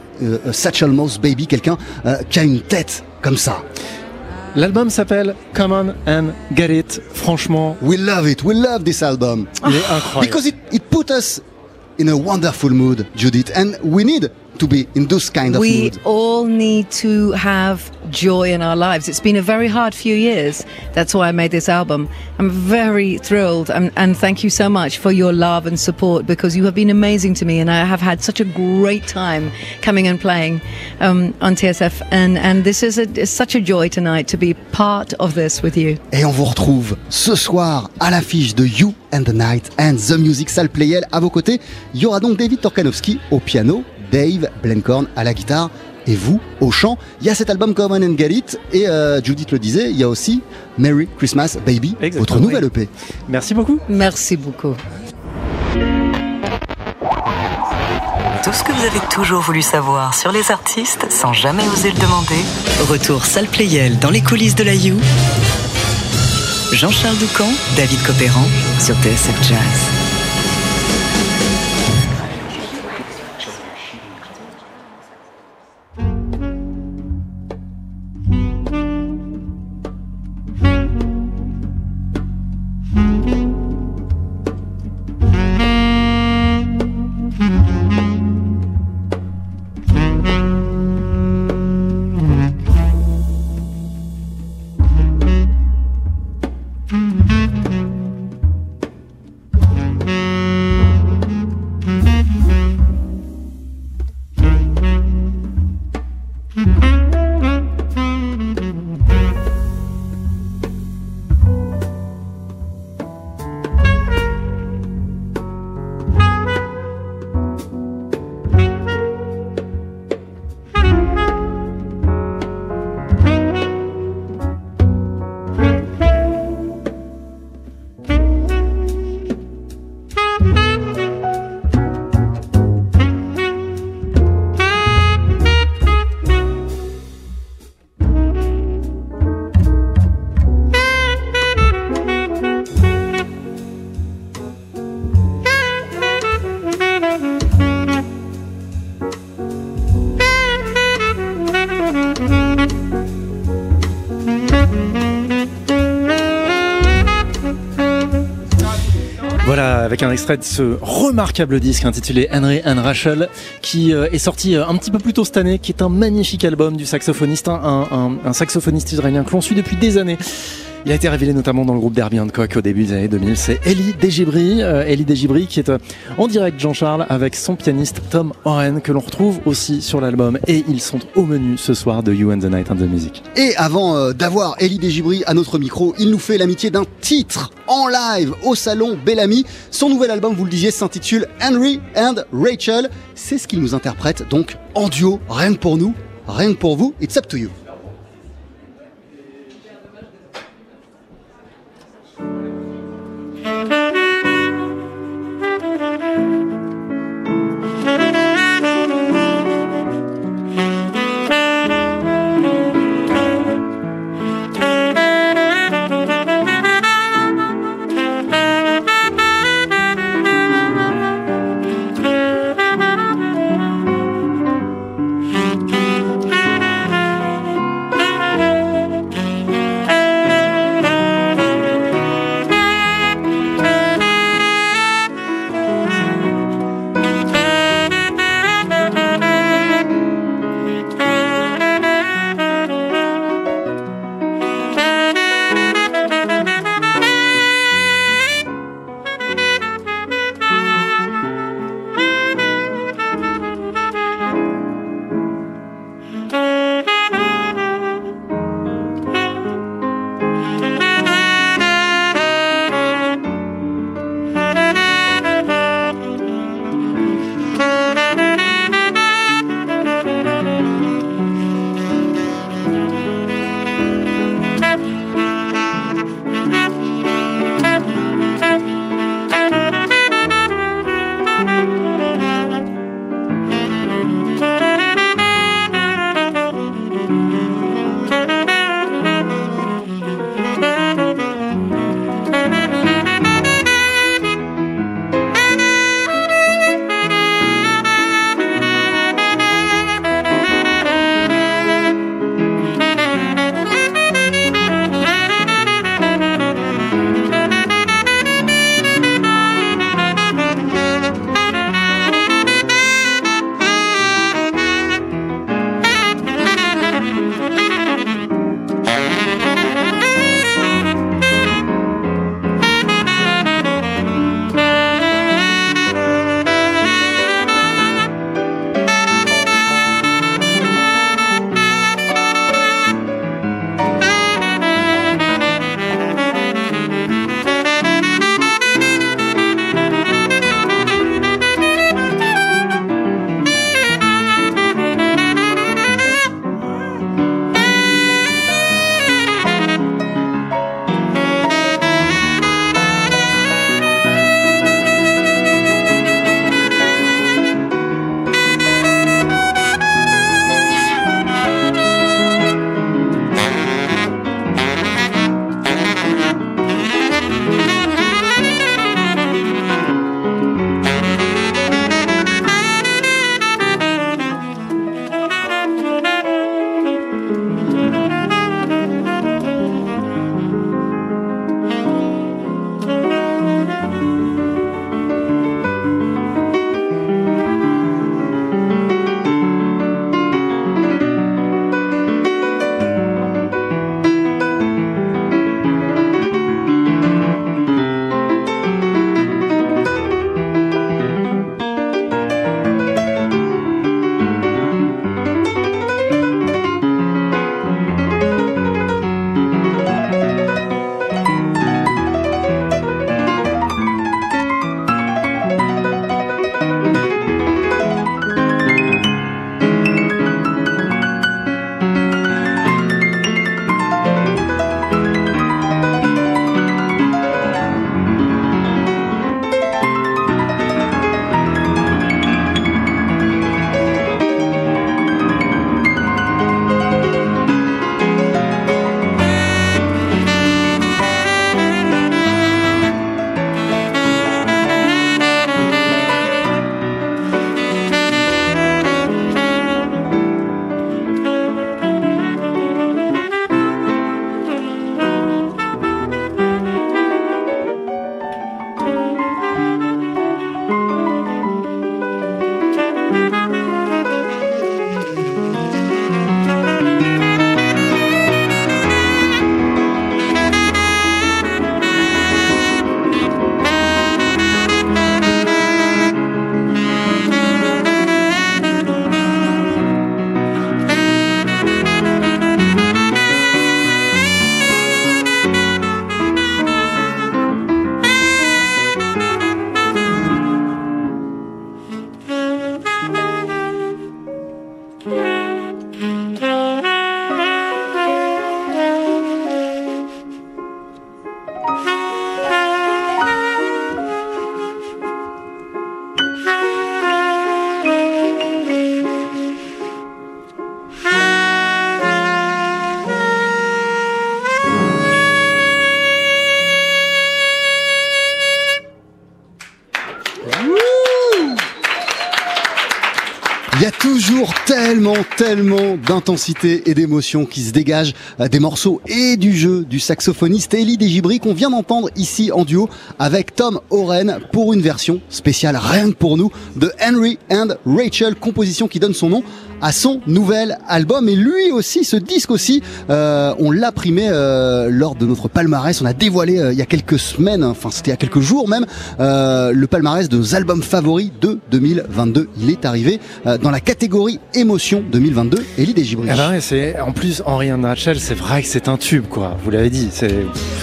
Satchel Mouse Baby, quelqu'un qui a une tête comme ça. L'album s'appelle Come On and Get It. Franchement, We love it, we love this album. il est incroyable. Because it, it put us in a wonderful mood, Judith, and we need to be in those kind of we mood? all need to have joy in our lives. It's been a very hard few years. That's why I made this album. I'm very thrilled and, and thank you so much for your love and support because you have been amazing to me and I have had such a great time coming and playing um, on TSF and, and this is a, it's such a joy tonight to be part of this with you. Et on vous retrouve ce soir à l'affiche de You and the Night and the Music Salle Playel. À vos côtés, il y aura donc David Torkanowski au piano, Dave Blencorn à la guitare et vous au chant. Il y a cet album Common and Get It et euh, Judith le disait, il y a aussi Merry Christmas Baby, Exactement, votre nouvelle oui. EP. Merci beaucoup. Merci beaucoup. Tout ce que vous avez toujours voulu savoir sur les artistes sans jamais oser le demander. Retour salle Playel dans les coulisses de la You. Jean-Charles Doucan, David Copéran sur TSF Jazz. Avec un extrait de ce remarquable disque intitulé Henry and Rachel, qui euh, est sorti euh, un petit peu plus tôt cette année, qui est un magnifique album du saxophoniste, un, un- un saxophoniste israélien que l'on suit depuis des années. Il a été révélé notamment dans le groupe Derby Hancock au début des années 2000. C'est Elie Desgibri, euh, Desgibri qui est euh, en direct Jean-Charles avec son pianiste Tom Oren que l'on retrouve aussi sur l'album et ils sont au menu ce soir de You and the Night and the Music. Et avant euh, d'avoir Elie Desgibri à notre micro, il nous fait l'amitié d'un titre en live au salon Bellamy. Son nouvel album, vous le disiez, s'intitule Henry and Rachel. C'est ce qu'il nous interprète donc en duo, rien que pour nous, rien que pour vous. It's up to you. Tellement, d'intensité et d'émotion qui se dégagent euh, des morceaux et du jeu du saxophoniste Elie Desgibri qu'on vient d'entendre ici en duo avec Tom Oren pour une version spéciale rien que pour nous de Henry and Rachel, composition qui donne son nom à son nouvel album et lui aussi ce disque aussi euh, on l'a primé euh, lors de notre palmarès on a dévoilé euh, il y a quelques semaines enfin c'était il y a quelques jours même euh, le palmarès de nos albums favoris de 2022 il est arrivé euh, dans la catégorie émotion 2022 Elie Desgibri Eh ben ouais, c'est en plus Henri and Rachel, c'est vrai que c'est un tube quoi. Vous l'avez dit, c'est-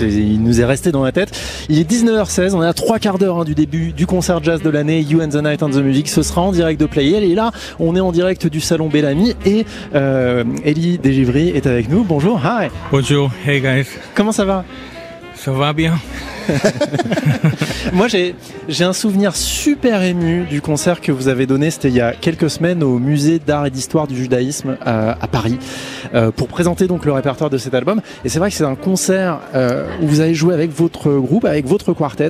il nous est resté dans la tête. Il est 19h16, on est à trois quarts d'heure hein, du début du concert jazz de l'année You and the Night and the Music. Ce sera en direct de Playel et là, on est en direct du salon Bellamy et euh, Elie Desgivry est avec nous. Bonjour, hi. Bonjour, hey guys, Comment ça va? Ça va bien? Moi, j'ai un souvenir super ému du concert que vous avez donné. C'était il y a quelques semaines au musée d'art et d'histoire du judaïsme euh, à Paris euh, pour présenter donc le répertoire de cet album. Et c'est vrai que c'est un concert euh, où vous avez joué avec votre groupe, avec votre quartet,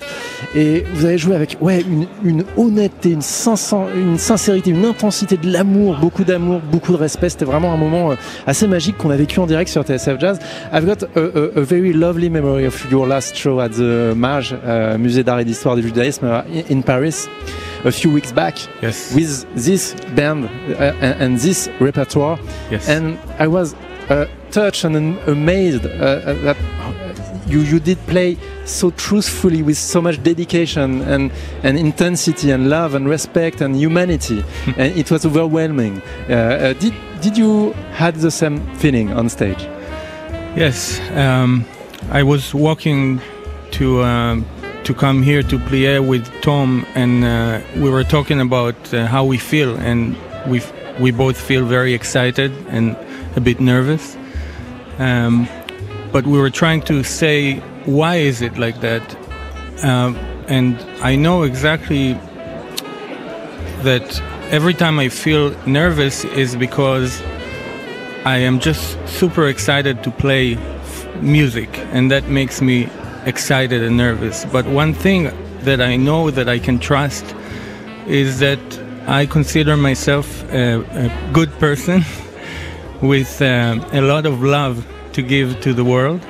et vous avez joué avec ouais une, honnêteté, une, sincérité, une intensité de l'amour, beaucoup d'amour, beaucoup de respect. C'était vraiment un moment assez magique qu'on a vécu en direct sur TSF Jazz. I've got a very lovely memory of your last show at the MAJ, Musée d'art et d'histoire du judaïsme in Paris, a few weeks back, Yes. with this band uh, and, this repertoire. yes. And I was uh, touched and amazed uh, that you, you did play so truthfully with so much dedication and, and intensity and love and respect and humanity. and it was overwhelming. Uh, uh, did, did you had the same feeling on stage? yes. Um, I was walking to um, to come here to Plié with Tom, and uh, we were talking about uh, how we feel, and we we both feel very excited and a bit nervous. Um, but we were trying to say why is it like that, um, and I know exactly that every time I feel nervous is because I am just super excited to play music, and that makes me excited and nervous. But one thing that I know that I can trust is that I consider myself a, a good person with uh, a lot of love to give to the world.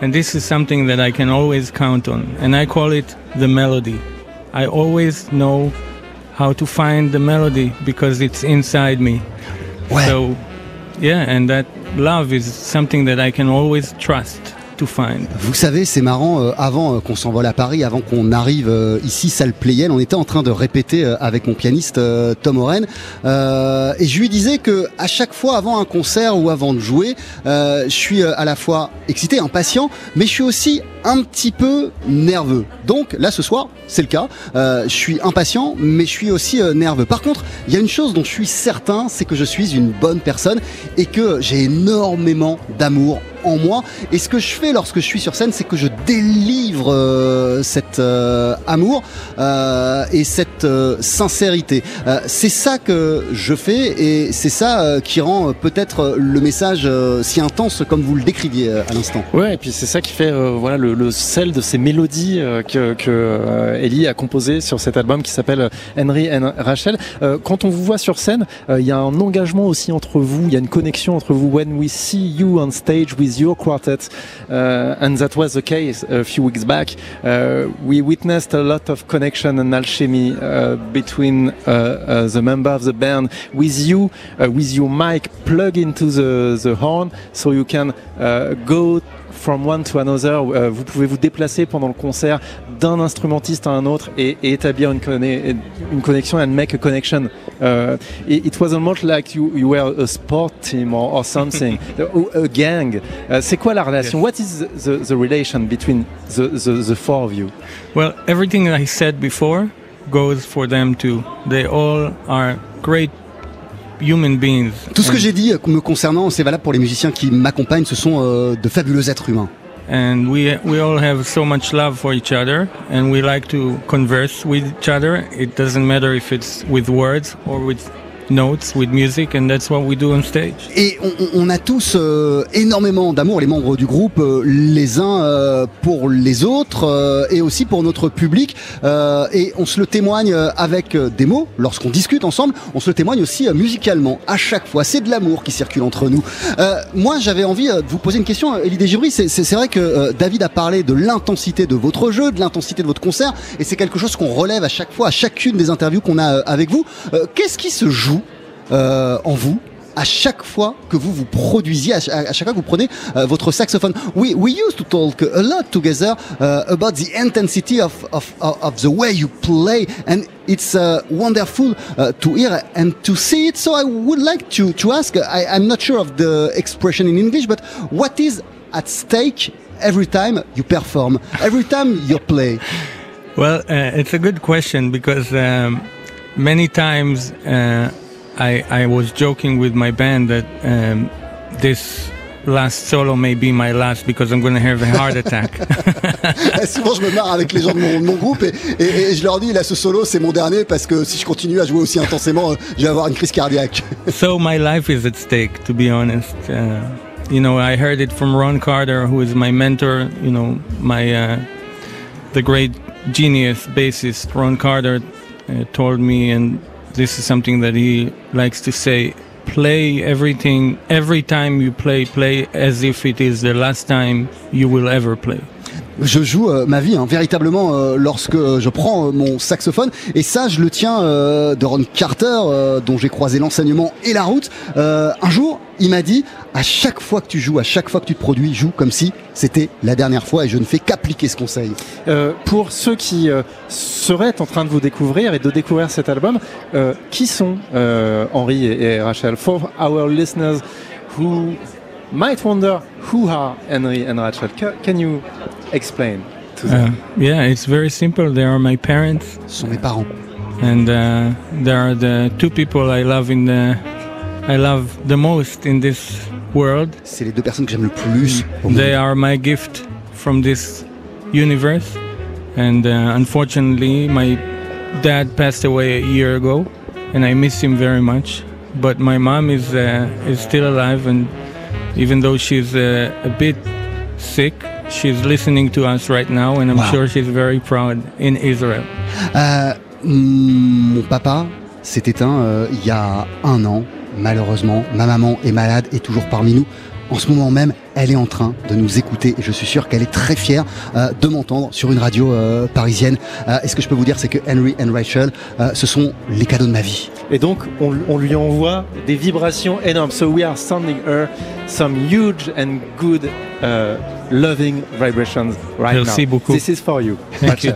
And this is something that I can always count on. And I call it the melody. I always know how to find the melody because it's inside me. So, yeah, and that love is something that I can always trust Vous savez, c'est marrant, euh, avant euh, qu'on s'envole à Paris, avant qu'on arrive euh, ici, salle Playel, on était en train de répéter avec mon pianiste Tom Oren, et je lui disais que à chaque fois, avant un concert ou avant de jouer, je suis à la fois excité, impatient, mais je suis aussi un petit peu nerveux. Donc là, ce soir, c'est le cas. Euh, je suis impatient, mais je suis aussi euh, nerveux. Par contre, il y a une chose dont je suis certain, c'est que je suis une bonne personne et que j'ai énormément d'amour en moi. Et ce que je fais lorsque je suis sur scène, c'est que je délivre euh, cet amour et cette sincérité. C'est ça que je fais et c'est ça qui rend peut-être le message si intense comme vous le décriviez à l'instant. Ouais, et puis c'est ça qui fait voilà le, le sel de ces mélodies euh, que, euh, Ellie a composé sur cet album qui s'appelle Henry and Rachel. Euh, quand on vous voit sur scène, il y a un engagement aussi entre vous, il y a une connexion entre vous. When we see you on stage with your quartet, and that was the case a few weeks back, uh, we witnessed a lot of connection and alchemy uh, between uh, the member of the band with you, with your mic plug into the, the horn, so you can go from one to another. Euh, vous pouvez vous déplacer pendant le concert d'un instrumentiste à un autre et, et établir une, une connexion and make a connection. Uh, it, it was almost like you, you were a sport team or, or something, or a gang. Euh, C'est quoi la relation? What is the, the relation between the, the, the four of you? Well, everything I said before goes for them too. They all are great human beings. Tout ce que And- j'ai dit euh, me concernant, c'est valable pour les musiciens qui m'accompagnent, ce sont euh, de fabuleux êtres humains. and we we all have so much love for each other and we like to converse with each other it doesn't matter if it's with words or with notes with music, and that's what we do on stage. Et on, a tous euh, énormément d'amour, les membres du groupe, euh, les uns euh, pour les autres et aussi pour notre public. Et on se le témoigne avec des mots, lorsqu'on discute ensemble, on se le témoigne aussi musicalement. À chaque fois, c'est de l'amour qui circule entre nous. Moi, j'avais envie de vous poser une question, Elie Desgibri. C'est vrai que David a parlé de l'intensité de votre jeu, de l'intensité de votre concert, et c'est quelque chose qu'on relève à chaque fois, à chacune des interviews qu'on a avec vous. Qu'est-ce qui se joue euh, en vous à chaque fois que vous vous produisiez, à, ch- à chaque fois que vous prenez euh, votre saxophone. We, we used to talk a lot together uh, about the intensity of, of, of of the way you play and it's uh, wonderful uh, to hear and to see it. So I would like to, to ask, I, I'm not sure of the expression in English, but what is at stake every time you perform, every time you play? Well, uh, it's a good question because um, many times uh, I, I was joking with my band that um, this last solo may be my last because I'm going to have a heart attack. Souvent, je me marre avec les gens de mon, de mon groupe et, et- et je leur dis, là, ce solo, c'est mon dernier parce que si je continue à jouer aussi intensément, euh, je vais avoir une crise cardiaque. so my life is at stake, to be honest. Uh, you know, I heard it from Ron Carter, who is my mentor. You know, my uh, the great genius bassist Ron Carter uh, told me, and this is something that he likes to say: play everything every time you play. Play as if it is the last time you will ever play. Je joue euh, ma vie, hein, véritablement, euh, lorsque je prends euh, mon saxophone. Et ça, je le tiens euh, de Ron Carter, euh, dont j'ai croisé l'enseignement et la route. Euh, un jour, il m'a dit, à chaque fois que tu joues, à chaque fois que tu te produis, joue comme si c'était la dernière fois. Et je ne fais qu'appliquer ce conseil. Euh, pour ceux qui euh, seraient en train de vous découvrir et de découvrir cet album, euh, qui sont euh, Henri et, et Rachel? For our listeners who might wonder who are Henry and Rachel, ca- can you explain to them? Uh, yeah, it's very simple. They are my parents. Ce sont mes parents. and uh, they are the two people I love in the I love the most in this world. C'est les deux personnes que j'aime le plus au monde. They are my gift from this universe, and uh, unfortunately, my dad passed away a year ago, and I miss him very much. But my mom is uh, is still alive, and even though she's uh, a bit sick, she's listening to us right now, and I'm Wow. sure she's very proud in Israel. Euh, mon papa s'est éteint euh, il y a un an, malheureusement. Ma maman est malade et toujours parmi nous. En ce moment même, elle est en train de nous écouter et je suis sûr qu'elle est très fière euh, de m'entendre sur une radio euh, parisienne. Euh, et ce que je peux vous dire, c'est que Henry and Rachel, ce sont les cadeaux de ma vie. Et donc, on, on lui envoie des vibrations énormes. So we are sending her some huge and good, uh, loving vibrations right Merci now. beaucoup. This is for you. Thank you.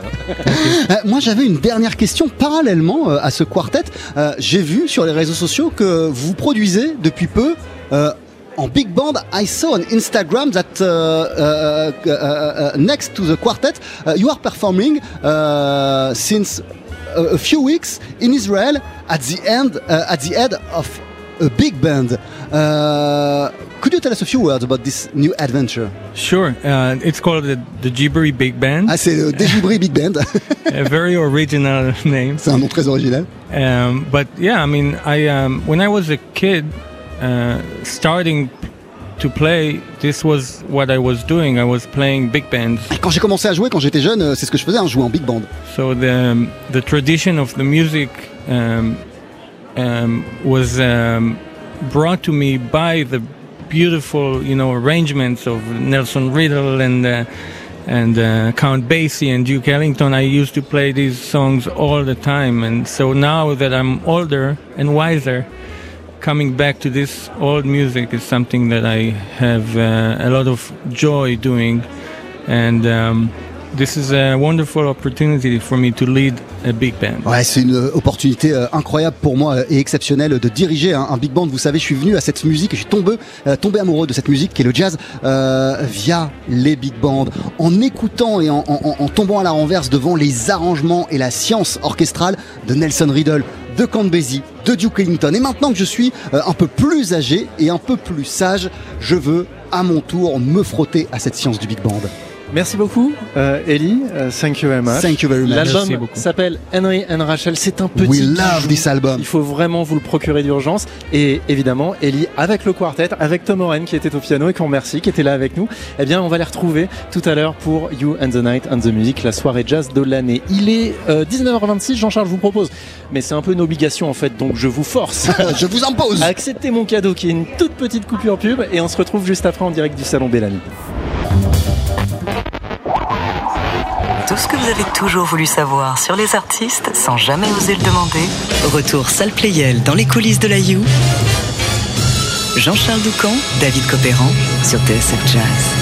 Euh, moi, j'avais une dernière question parallèlement euh, à ce quartet. Euh, J'ai vu sur les réseaux sociaux que vous produisez depuis peu. euh, en big band, I saw on Instagram that uh, uh, uh, uh, next to the quartet, uh, you are performing uh, since a, few weeks in Israel at the end, uh, at the head of a big band. Uh, could you tell us a few words about this new adventure? Sure. Uh, it's called the, the Jibri Big Band. Ah, c'est le Dejibri Big Band. a very original name. c'est un nom très original. Um, but yeah, I mean, I um, when I was a kid, uh, starting to play, this was what I was doing. I was playing big bands. Quand j'ai commencé à jouer, quand j'étais jeune, euh, c'est ce que je faisais, hein, jouais en big band. So the the tradition of the music um, um, was um, brought to me by the beautiful, you know, arrangements of Nelson Riddle and uh, and uh, Count Basie and Duke Ellington. I used to play these songs all the time, and so now that I'm older and wiser, coming back to this old music is something that I have uh, a lot of joy doing, and. Um, this is a wonderful opportunity for me to lead a big band. C'est une euh, opportunité euh, incroyable pour moi euh, et exceptionnelle de diriger un, big band. Vous savez, je suis venu à cette musique je suis tombé, tombé amoureux de cette musique qui est le jazz via les big bands, en écoutant et en- en tombant à la renverse devant les arrangements et la science orchestrale de Nelson Riddle, de Basie, de Duke Ellington. Et maintenant que je suis euh, un peu plus âgé et un peu plus sage, je veux à mon tour me frotter à cette science du big band. Merci beaucoup, euh, Ellie. Euh, thank you very much. Thank you very much. L'album s'appelle Henry and Rachel. C'est un petit. We love this album. Il faut vraiment vous le procurer d'urgence. Et évidemment, Ellie avec le quartet, avec Tom Oren qui était au piano et qu'on remercie, qui était là avec nous. Eh bien, on va les retrouver tout à l'heure pour You and the Night and the Music, la soirée jazz de l'année. Il est euh, 19h26. Jean-Charles vous propose, mais c'est un peu une obligation en fait, donc je vous force. Je vous impose. à accepter mon cadeau qui est une toute petite coupure pub et on se retrouve juste après en direct du salon Bellamy. Tout ce que vous avez toujours voulu savoir sur les artistes sans jamais oser le demander. Retour salle Playel dans les coulisses de la You. Jean-Charles Doucan, David Copéran sur TSF Jazz.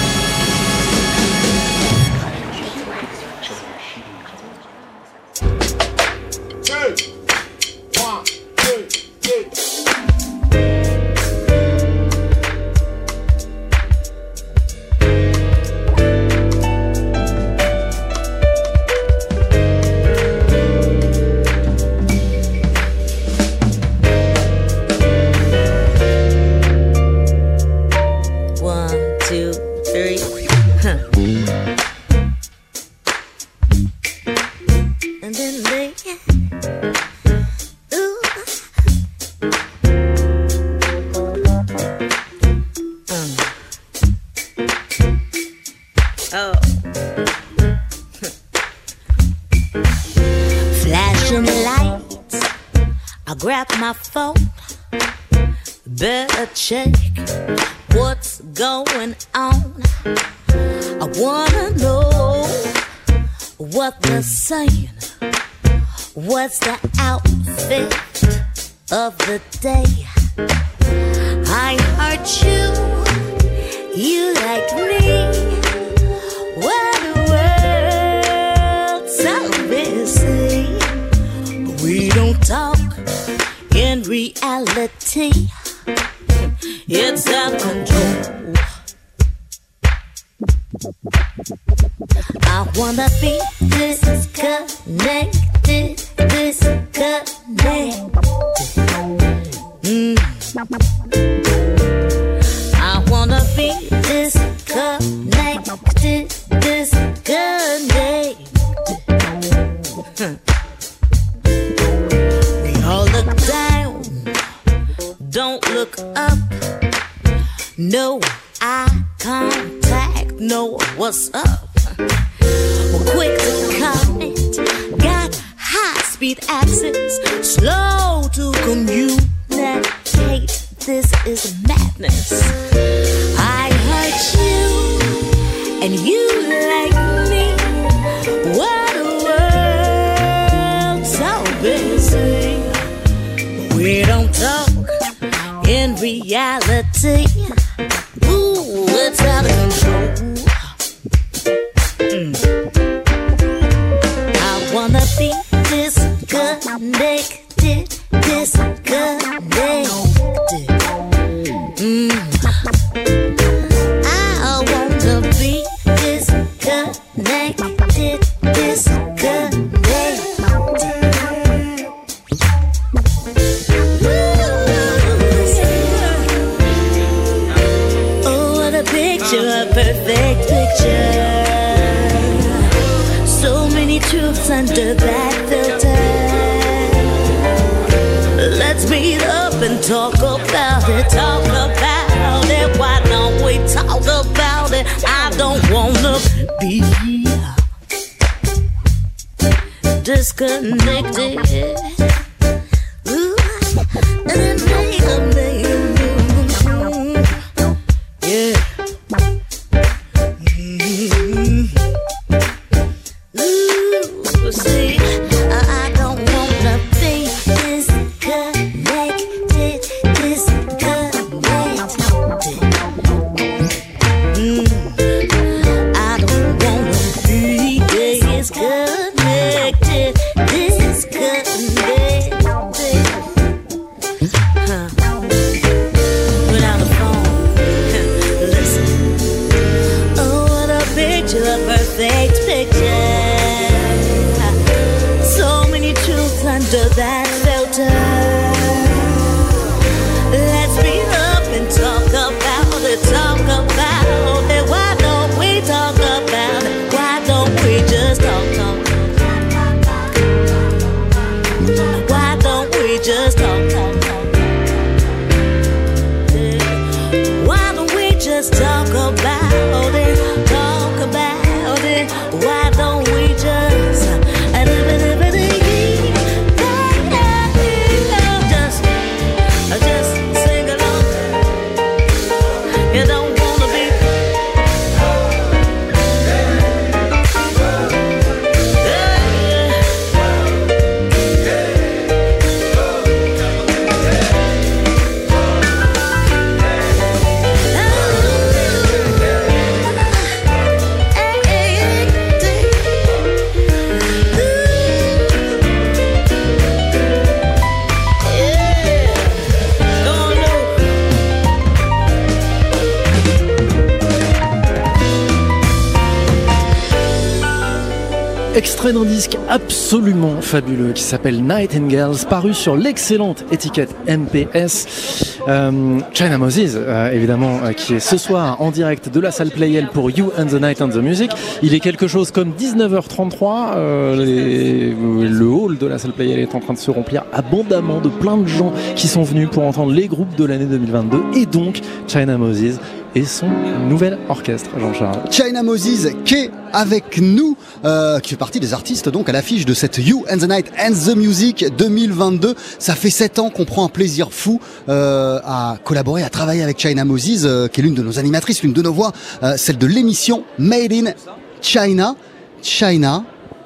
Oh, picture, a perfect picture. So many truths under that filter. Let's meet up and talk about it, talk about it. Why don't we talk about it? I don't wanna be disconnected. Disque absolument fabuleux qui s'appelle Nightingales, paru sur l'excellente étiquette MPS. Euh, China Moses, euh, évidemment, euh, qui est ce soir en direct de la salle Playel pour You and the Night and the Music. Il est quelque chose comme 19h33. euh, les- le hall de la salle Playel est en train de se remplir abondamment de plein de gens qui sont venus pour entendre les groupes de l'année 2022 et donc China Moses et son nouvel orchestre, Jean-Charles. China Moses qui est avec nous, euh, qui fait partie des artistes donc à l'affiche de cette You and the Night and the Music 2022. Ça fait sept ans qu'on prend un plaisir fou euh, à collaborer, à travailler avec China Moses, euh, qui est l'une de nos animatrices, l'une de nos voix, celle de l'émission Made in China. China,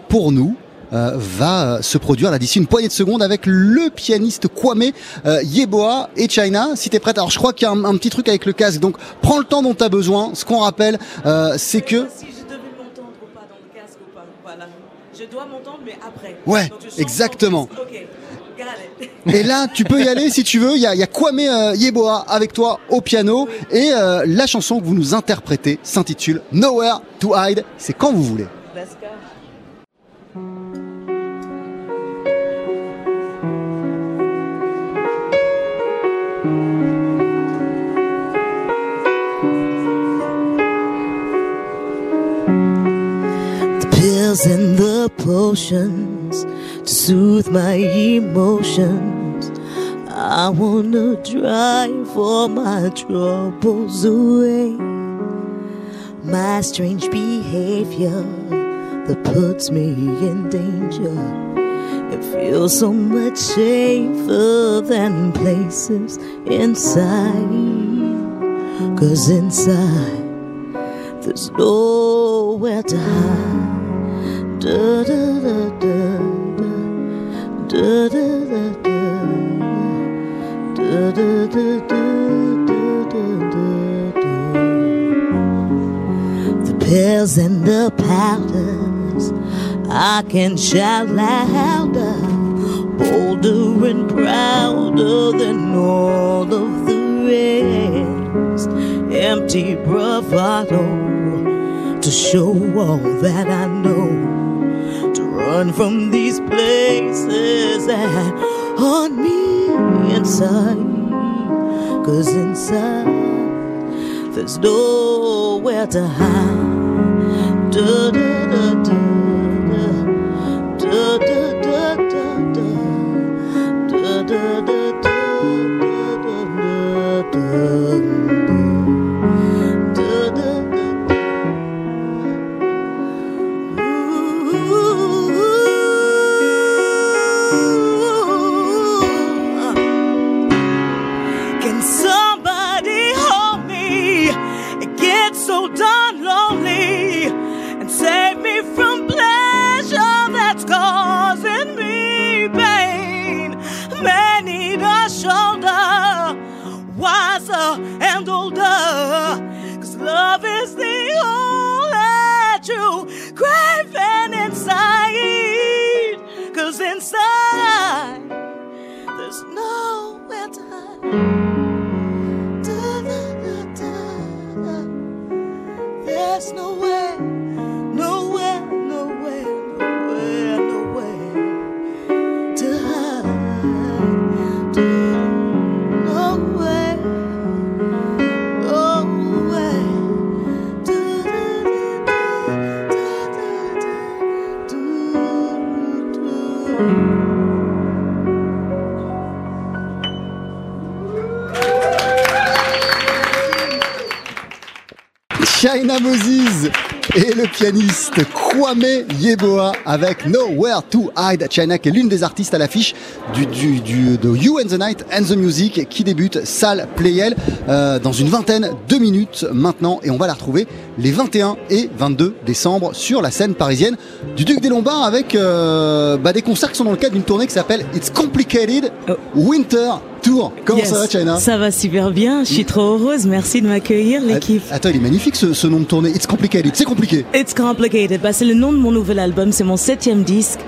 pour nous, va se produire là d'ici une poignée de secondes avec le pianiste Kwame euh, Yeboah et China. Si t'es prête, alors je crois qu'il y a un, petit truc avec le casque, donc prends le temps dont t'as besoin. Ce qu'on rappelle, c'est que Si je devais m'entendre ou pas dans le casque ou pas, voilà. Mais après. Ouais, exactement. Et là, tu peux y aller si tu veux. Il y a, il y a Kwame euh, Yeboah avec toi au piano. Et euh, la chanson que vous nous interprétez s'intitule Nowhere to Hide. C'est quand vous voulez. Pills and the potions to soothe my emotions. I wanna drive all my troubles away. My strange behavior that puts me in danger. It feels so much safer than places inside. Cause inside there's nowhere to hide. The pills and the powders I can shout louder, bolder and prouder than all of the rest. Empty bravado to show all that I know. Run from these places that haunt me inside. Cause inside there's nowhere to hide. Da da da China Moses et le pianiste Kwame Yeboah avec Nowhere to Hide. China qui est l'une des artistes à l'affiche du, du, du- de You and the Night and the Music qui débute salle Playel euh, dans une vingtaine de minutes maintenant et on va la retrouver les 21 et 22 décembre sur la scène parisienne du Duc des Lombards avec euh, bah, des concerts qui sont dans le cadre d'une tournée qui s'appelle It's Complicated Winter Tour. Comment Yes. ça va China? Ça va super bien, je suis trop heureuse, merci de m'accueillir l'équipe. Attends, il est magnifique ce, ce nom de tournée. It's Complicated. C'est compliqué. It's complicated. Bah, c'est le nom de mon nouvel album, c'est mon septième disque.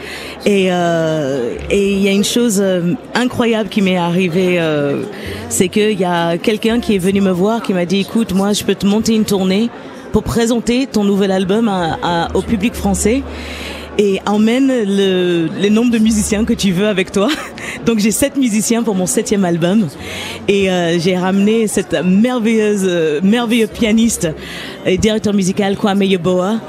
Et euh, il y a une chose euh, incroyable qui m'est arrivée, euh, c'est qu'il y a quelqu'un qui est venu me voir, qui m'a dit, écoute, moi, je peux te monter une tournée pour présenter ton nouvel album au public français. et emmène le, les nombres de musiciens que tu veux avec toi. Donc j'ai sept musiciens pour mon septième album. Et euh, j'ai ramené cette merveilleuse, euh, merveilleux pianiste et directeur musical Kwame Yeboah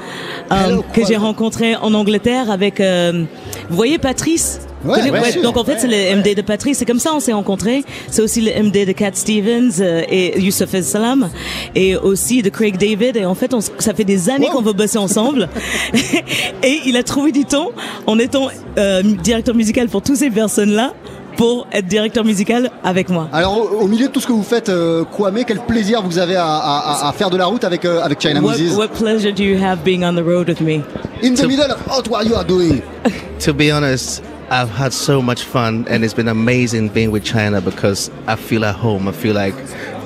euh, que j'ai rencontré en Angleterre avec, euh, vous voyez Patrice? Ouais, donc en fait c'est le MD de Patrice, c'est comme ça on s'est rencontrés. C'est aussi le MD de Cat Stevens euh, et Youssef El Salam et aussi de Craig David et en fait on, ça fait des années Wow. qu'on veut bosser ensemble et il a trouvé du temps en étant euh, directeur musical pour toutes ces personnes là pour être directeur musical avec moi. Alors au, au milieu de tout ce que vous faites, euh, Kwame, quel plaisir vous avez à, à- à- à faire de la route avec euh, avec China What, Moses. what pleasure do you have being on the road with me? In the middle of what are you are doing? to be honest, I've had so much fun and it's been amazing being with China because I feel at home. I feel like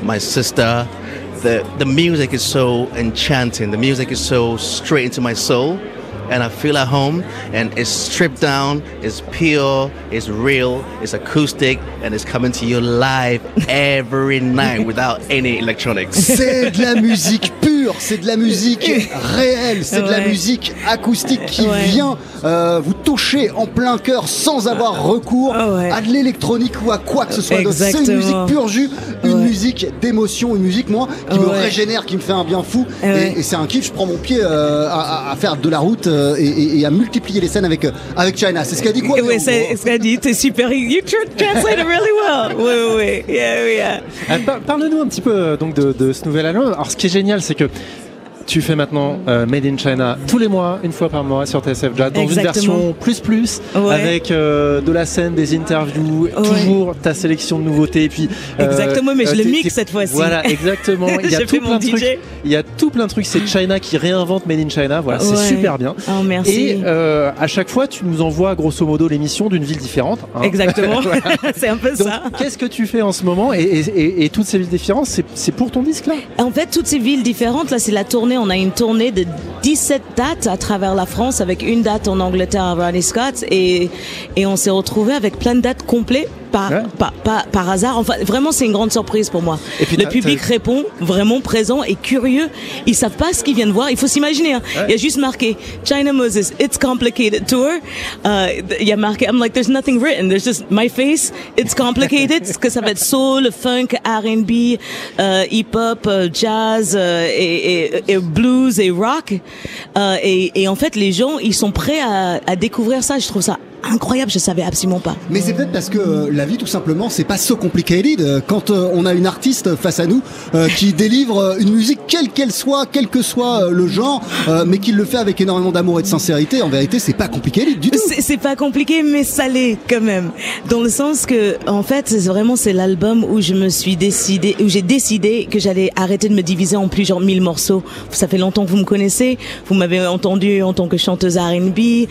my sister. The the music is so enchanting. The music is so straight into my soul. And I feel at home and it's stripped down, it's pure, it's real, it's acoustic, and it's coming to you live every night without any electronics. C'est de la musique pure, c'est de la musique réelle, c'est de la Ouais. musique acoustique qui Ouais. vient euh, vous toucher en plein cœur sans avoir recours Ah ouais. à de l'électronique ou à quoi que ce soit. C'est une musique pure jus, une Ouais. Musique d'émotion, une musique moi qui me régénère, qui me fait un bien fou. Ouais. Et, et c'est un kiff. Je prends mon pied euh, à, à- à faire de la route euh, et, à multiplier les scènes avec euh, avec China. C'est ce qu'a dit quoi Oui, c'est ce qu'a dit, t'es super, you tr- translate it really well. Oui, oui, oui, yeah, yeah. Par- Parle-nous un petit peu donc de, de ce nouvel album. Alors, ce qui est génial, c'est que tu fais maintenant euh, Made in China tous les mois, une fois par mois sur TSF Jazz, dans une version plus plus, Ouais. avec euh, de la scène, des interviews, toujours ta sélection de nouveautés. Et puis euh, Exactement, mais je le mixe cette fois-ci. Voilà, exactement. Il y a J'ai tout fait plein mon de trucs. Il y a tout plein de trucs. C'est China qui réinvente Made in China. Voilà, c'est super bien. Oh, merci. Et à chaque fois, tu nous envoies grosso modo l'émission d'une ville différente. hein. Exactement. Voilà. c'est un peu Donc, ça. qu'est-ce que tu fais en ce moment? Et, et- et- et toutes ces villes différentes, c'est- c'est pour ton disque là? En fait, toutes ces villes différentes, là, c'est la tournée. On a une tournée de 17 dates à travers la France avec une date en Angleterre à Ronnie Scott et, et on s'est retrouvé avec plein de dates complètes par, Ouais. par, par, par hasard. Enfin, vraiment, c'est une grande surprise pour moi. Et puis, Le public répond vraiment présent et curieux. Ils savent pas ce qu'ils viennent voir. Il faut s'imaginer. hein. Il y a juste marqué China Moses, It's Complicated Tour. Euh, Il y a marqué, I'm like, there's nothing written. There's just my face. It's complicated. Parce que ça va être soul, funk, R&B, euh, hip-hop, euh, jazz et, et- et blues et rock. Euh, et, et en fait, les gens, ils sont prêts à, à découvrir ça. Je trouve ça incroyable. Je savais absolument pas. Mais c'est peut-être parce que euh, la vie, tout simplement, c'est pas so complicated. Euh, Quand euh, on a une artiste face à nous euh, qui délivre une musique quelle qu'elle soit, quel que soit le genre, mais qui le fait avec énormément d'amour et de sincérité, en vérité, c'est pas complicated du tout. C'est pas compliqué, mais ça l'est quand même. Dans le sens que, en fait, vraiment c'est l'album où je me suis décidé, où j'ai décidé que j'allais arrêter de me diviser en plusieurs mille morceaux. Ça fait longtemps que vous me connaissez. Vous m'avez entendu en tant que chanteuse R&B.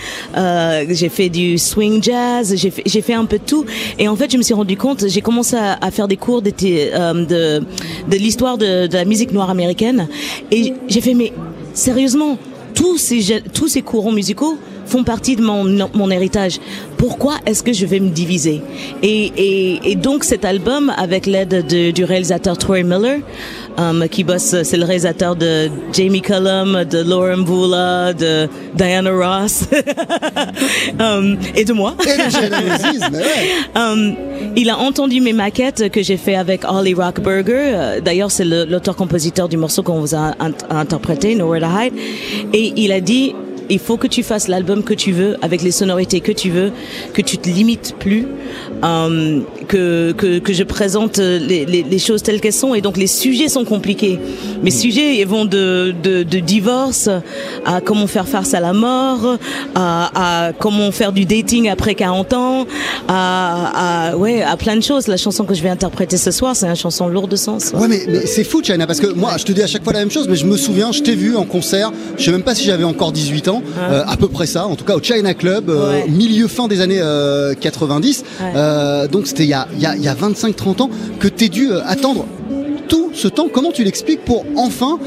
J'ai fait du swing jazz. J'ai fait, un peu de tout. Et en fait, je me suis rendu compte. J'ai commencé à, faire des cours de, euh, de, l'histoire de, la musique noire américaine. Et j'ai fait, mais sérieusement, tous ces, tous ces courants musicaux font partie de mon, mon héritage. Pourquoi est-ce que je vais me diviser? Et, et, donc cet album, avec l'aide de- du réalisateur Troy Miller, um, qui bosse, c'est le réalisateur de Jamie Cullum, de Lauren Vula, de Diana Ross um, et de moi. Et ouais. Um, il a entendu mes maquettes que j'ai fait avec Ollie Rockberger. Euh, D'ailleurs, c'est l'auteur-compositeur du morceau qu'on vous a int- interprété, Nowhere to Hide. Et il a dit, il faut que tu fasses l'album que tu veux, avec les sonorités que tu veux, que tu te limites plus, um, que, que, que je présente les, les, les choses telles qu'elles sont. Et donc, les sujets sont compliqués. Mes sujets ils vont de, de, de divorce à comment faire face à la mort, à, à comment faire du dating après 40 ans, à, à, ouais, à plein de choses. La chanson que je vais interpréter ce soir, c'est une chanson lourde de sens. Ouais, mais, mais c'est fou, China, parce que moi, je te dis à chaque fois la même chose, mais je me souviens, je t'ai vu en concert, je sais même pas si j'avais encore 18 ans, euh, à peu près ça, en tout cas au China Club, euh, Ouais. milieu fin des années euh, 90. Ouais. Euh, donc c'était il y a, il y a, il y a 25-30 ans que t'es dû attendre tout ce temps. Comment tu l'expliques pour enfin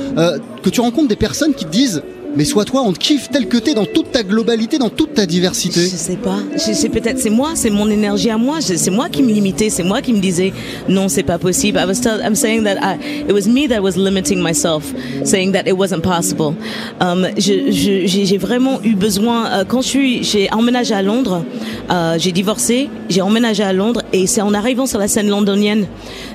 que tu rencontres des personnes qui te disent mais sois toi, on te kiffe tel que t'es dans toute ta globalité, dans toute ta diversité. Je sais pas. Je sais peut-être c'est moi, c'est mon énergie à moi. C'est moi qui me limitais, c'est moi qui me disais non, c'est pas possible. I was tell, I'm saying that I, it was me that was limiting myself, saying that it wasn't possible. Um, j'ai vraiment eu besoin euh, quand je suis, j'ai emménagé à Londres, euh, j'ai divorcé, j'ai emménagé à Londres et c'est en arrivant sur la scène londonienne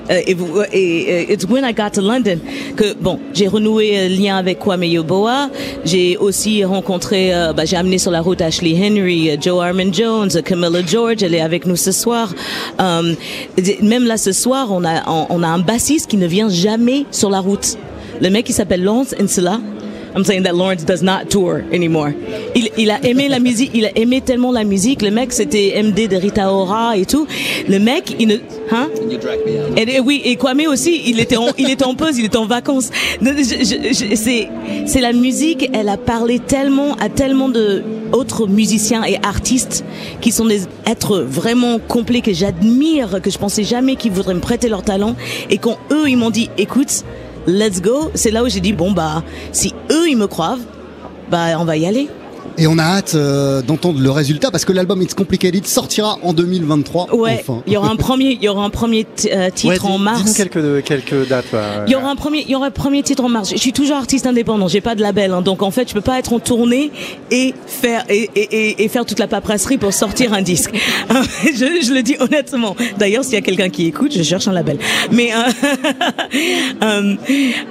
euh, et, et, et it's when I got to London que bon, j'ai renoué euh, lien avec Kwame. J'ai aussi rencontré, euh, bah, j'ai amené sur la route Ashley Henry, euh, Joe Armin Jones, euh, Camilla George. Elle est avec nous ce soir. Euh, même là ce soir, on a on, on a un bassiste qui ne vient jamais sur la route. Le mec qui s'appelle Lawrence Insula. I'm saying that Lawrence does not tour anymore. Il, il a aimé la musique, il a aimé tellement la musique. Le mec, c'était MD de Rita Ora et tout. Le mec, il ne, hein? Et, et oui, et Kwame aussi, il était en, il était en pause, il était en vacances. C'est la musique, elle a parlé tellement à tellement de autres musiciens et artistes qui sont des êtres vraiment complets que j'admire, que je pensais jamais qu'ils voudraient me prêter leur talent. Et quand eux, ils m'ont dit, écoute, let's go, c'est là où j'ai dit, bon bah, si eux, ils me croient, bah, on va y aller. Et on a hâte euh, d'entendre le résultat parce que l'album It's Complicated sortira en 2023. Ouais, Enfin. il y aura un premier, il y aura un premier euh, titre Ouais, en mars. Quelques, quelques dates. ouais. Il y aura un premier, il y aura un premier titre en mars. Je suis toujours artiste indépendant, j'ai pas de label, hein, donc en fait, je peux pas être en tournée et faire et, et, et, et faire toute la paperasserie pour sortir un disque. je, je le dis honnêtement. D'ailleurs, s'il y a quelqu'un qui écoute, je cherche un label. Mais euh, euh,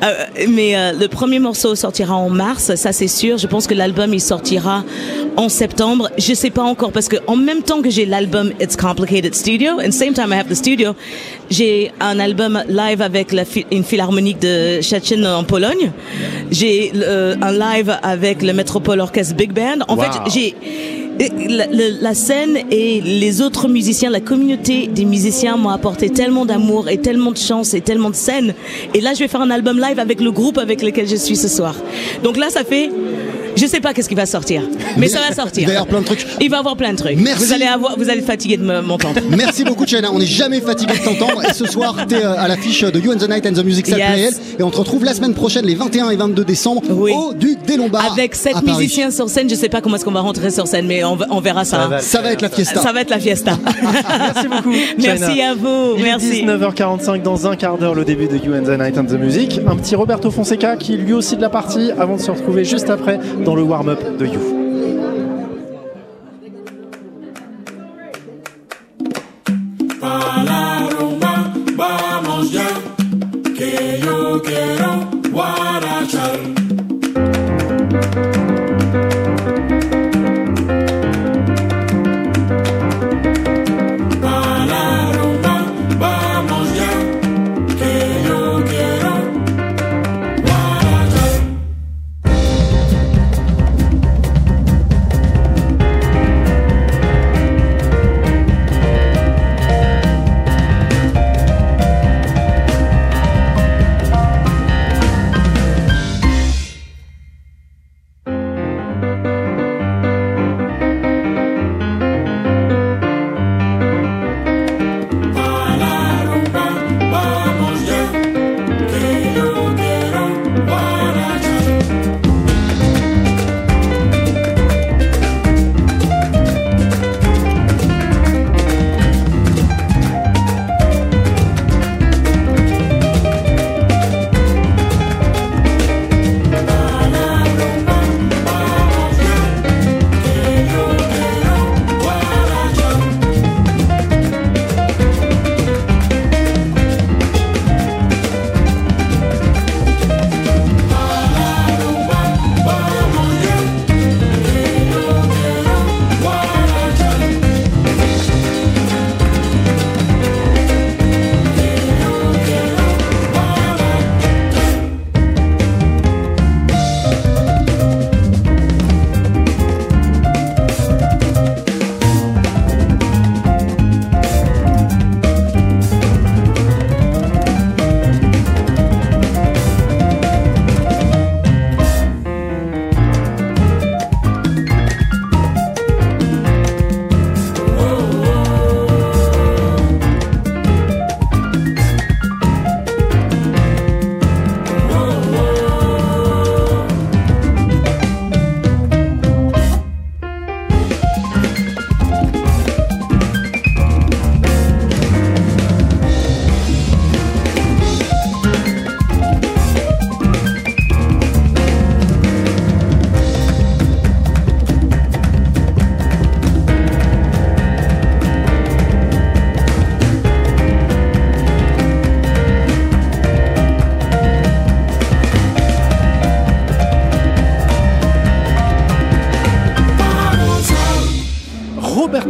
euh, mais euh, le premier morceau sortira en mars, ça c'est sûr. Je pense que l'album il sortira en septembre. Je sais pas encore parce que en même temps que j'ai l'album It's Complicated Studio, and same time I have the studio, j'ai un album live avec la une philharmonique de Szczecin en Pologne. J'ai euh, un live avec le Metropole Orchestre Big Band. En Wow. fait, j'ai la, la- la scène et les autres musiciens, la communauté des musiciens m'ont apporté tellement d'amour et tellement de chance et tellement de scènes. Et là, je vais faire un album live avec le groupe avec lequel je suis ce soir. Donc là, ça fait, je sais pas qu'est-ce qui va sortir, mais ça va sortir. Il va y avoir plein de trucs. Il va y avoir plein de trucs. Merci. Vous allez avoir, vous allez être fatigué de me- m'entendre. Merci beaucoup China, on n'est jamais fatigué de t'entendre et ce soir t'es euh, à l'affiche de You and the Night and the Music Yes. Et on te retrouve la semaine prochaine les 21 et 22 décembre Oui. au Duc des Lombards Avec sept musiciens sur scène, je sais pas comment est-ce qu'on va rentrer sur scène, mais on, verra ça. Ça va. Ça va être la fiesta. Ça va être la fiesta. Merci beaucoup. Merci à vous. Il est Merci. 19h45 dans un quart d'heure le début de You and the Night and the Music. Un petit Roberto Fonseca qui est lui aussi de la partie avant de se retrouver juste après dans le warm-up de You.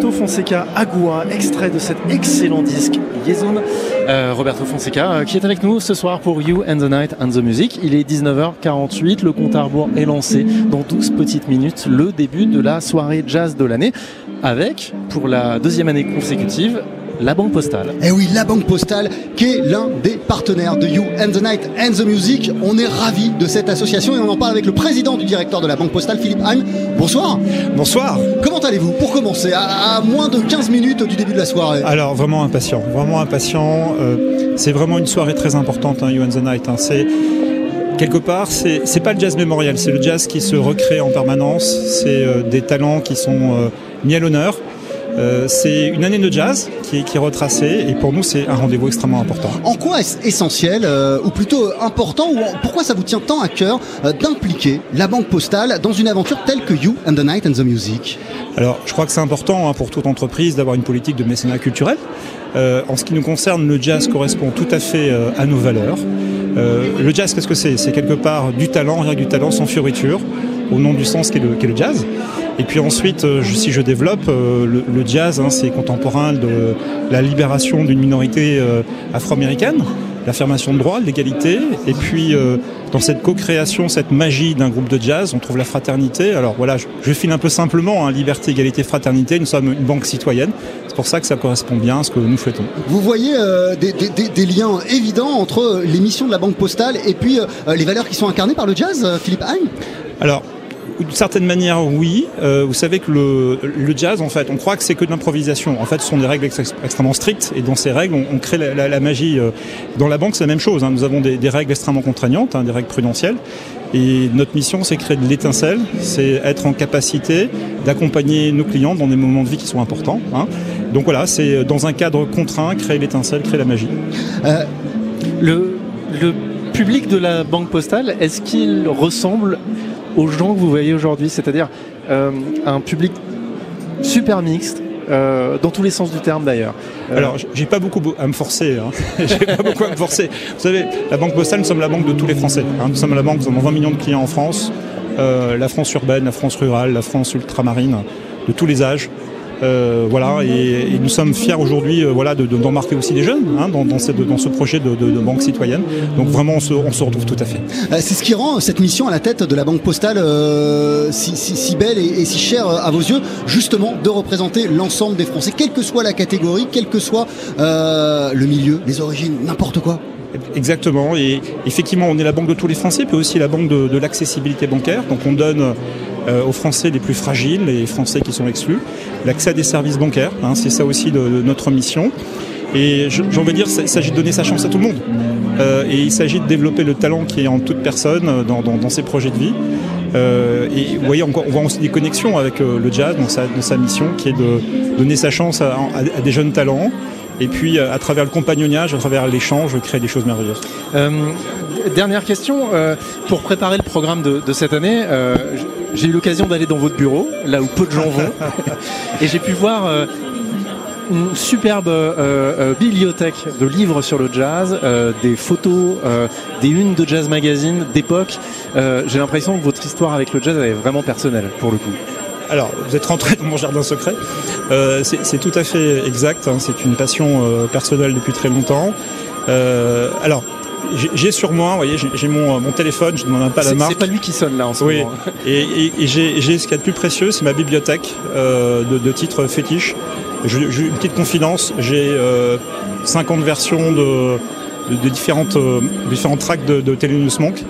Roberto Fonseca Agua, extrait de cet excellent disque Liaison. Euh, Roberto Fonseca euh, qui est avec nous ce soir pour You and the Night and the Music. Il est 19h48, le compte à rebours est lancé dans 12 petites minutes, le début de la soirée jazz de l'année avec, pour la deuxième année consécutive, la Banque Postale. Eh oui, la Banque Postale, qui est l'un des partenaires de You and the Night and the Music. On est ravis de cette association et on en parle avec le président du directeur de la Banque Postale, Philippe Heim. Bonsoir. Bonsoir. Comment allez-vous? Pour commencer, à, à moins de 15 minutes du début de la soirée. Alors, vraiment impatient, vraiment impatient. Euh, c'est vraiment une soirée très importante, hein, You and the Night. hein. C'est quelque part, c'est c'est pas le jazz mémorial, c'est le jazz qui se recrée en permanence. C'est euh, des talents qui sont euh, mis à l'honneur. Euh, c'est une année de jazz qui est, qui est retracée et pour nous c'est un rendez-vous extrêmement important. En quoi est-ce essentiel, euh, ou plutôt important, ou pourquoi ça vous tient tant à cœur euh, d'impliquer la Banque Postale dans une aventure telle que You and the Night and the Music? Alors, je crois que c'est important hein, pour toute entreprise d'avoir une politique de mécénat culturel. Euh, en ce qui nous concerne, le jazz correspond tout à fait euh, à nos valeurs. Euh, le jazz, qu'est-ce que c'est? C'est quelque part du talent, rien que du talent sans fioriture, au nom du sens qu'est le, qu'est le jazz. Et puis ensuite, euh, je- si je développe, euh, le, le jazz, hein, c'est contemporain de la libération d'une minorité euh, afro-américaine, l'affirmation de droits, de l'égalité, et puis euh, dans cette co-création, cette magie d'un groupe de jazz, on trouve la fraternité. Alors voilà, je, je file un peu simplement, hein, liberté, égalité, fraternité, nous sommes une banque citoyenne, c'est pour ça que ça correspond bien à ce que nous souhaitons. Vous voyez euh, des, des- des- des liens évidents entre les missions de la Banque Postale et puis euh, les valeurs qui sont incarnées par le jazz, Philippe Heim Alors, d'une certaine manière, oui. Euh, vous savez que le, jazz, en fait, on croit que c'est que de l'improvisation. En fait, ce sont des règles ex- extrêmement strictes, et dans ces règles, on, crée la, magie. euh. Dans la banque, c'est la même chose. hein. Nous avons des, règles extrêmement contraignantes, hein, des règles prudentielles. Et notre mission, c'est créer de l'étincelle, c'est être en capacité d'accompagner nos clients dans des moments de vie qui sont importants. hein. Donc voilà, c'est dans un cadre contraint, créer l'étincelle, créer la magie. Euh, le public de la Banque Postale, est-ce qu'il ressemble aux gens que vous voyez aujourd'hui C'est-à-dire euh, un public super mixte, euh, dans tous les sens du terme d'ailleurs. Euh, Alors, j'ai pas beaucoup à me forcer. Hein. j'ai pas beaucoup à me forcer. Vous savez, la Banque Postale, nous sommes la banque de tous les Français. hein. Nous sommes la banque, nous avons 20 millions de clients en France. La France urbaine, la France rurale, la France ultramarine, de tous les âges. Euh, voilà, et, et nous sommes fiers aujourd'hui, euh, voilà, de- de- d'embarquer aussi des jeunes hein, dans, dans, cette- dans ce projet de, banque citoyenne. Donc vraiment, on se, on se retrouve tout à fait. Euh, C'est ce qui rend cette mission à la tête de la Banque Postale si, si- si belle et, et si chère à vos yeux, justement de représenter l'ensemble des Français, quelle que soit la catégorie, quel que soit le milieu, les origines, n'importe quoi. Exactement. Et effectivement, on est la banque de tous les Français, puis aussi la banque de, de l'accessibilité bancaire. Donc on donne euh, aux Français les plus fragiles, les Français qui sont exclus, l'accès à des services bancaires. hein. c'est ça aussi de, notre mission. Et je- j'ai envie de dire, il s'agit de donner sa chance à tout le monde. Euh, et il s'agit de développer le talent qui est en toute personne euh, dans, dans- dans ses projets de vie. Euh, et vous voyez, on, on voit aussi des connexions avec euh, le jazz dans sa, dans sa mission qui est de donner sa chance à, à- des jeunes talents. Et puis, euh, à travers le compagnonnage, à travers l'échange, créer des choses merveilleuses. Dernière question, pour préparer le programme de, de cette année, j'ai eu l'occasion d'aller dans votre bureau, là où peu de gens vont, et j'ai pu voir euh, une superbe euh, euh, bibliothèque de livres sur le jazz, euh, des photos, des unes de jazz magazine d'époque. J'ai l'impression que votre histoire avec le jazz elle est vraiment personnelle pour le coup. Alors, vous êtes rentré dans mon jardin secret. C'est tout à fait exact. hein. C'est une passion personnelle depuis très longtemps. Alors, j'ai- sur moi, vous voyez, j'ai mon, mon téléphone, je ne demande pas la marque. c'est pas lui qui sonne là en ce Oui, moment. et, et- et j'ai ce qu'il y a de plus précieux, c'est ma bibliothèque euh, de, de titres fétiches. Je- J'ai une petite confidence, j'ai euh, 50 versions de, de, de différentes, euh, différentes tracks de, de Thelonious Monk.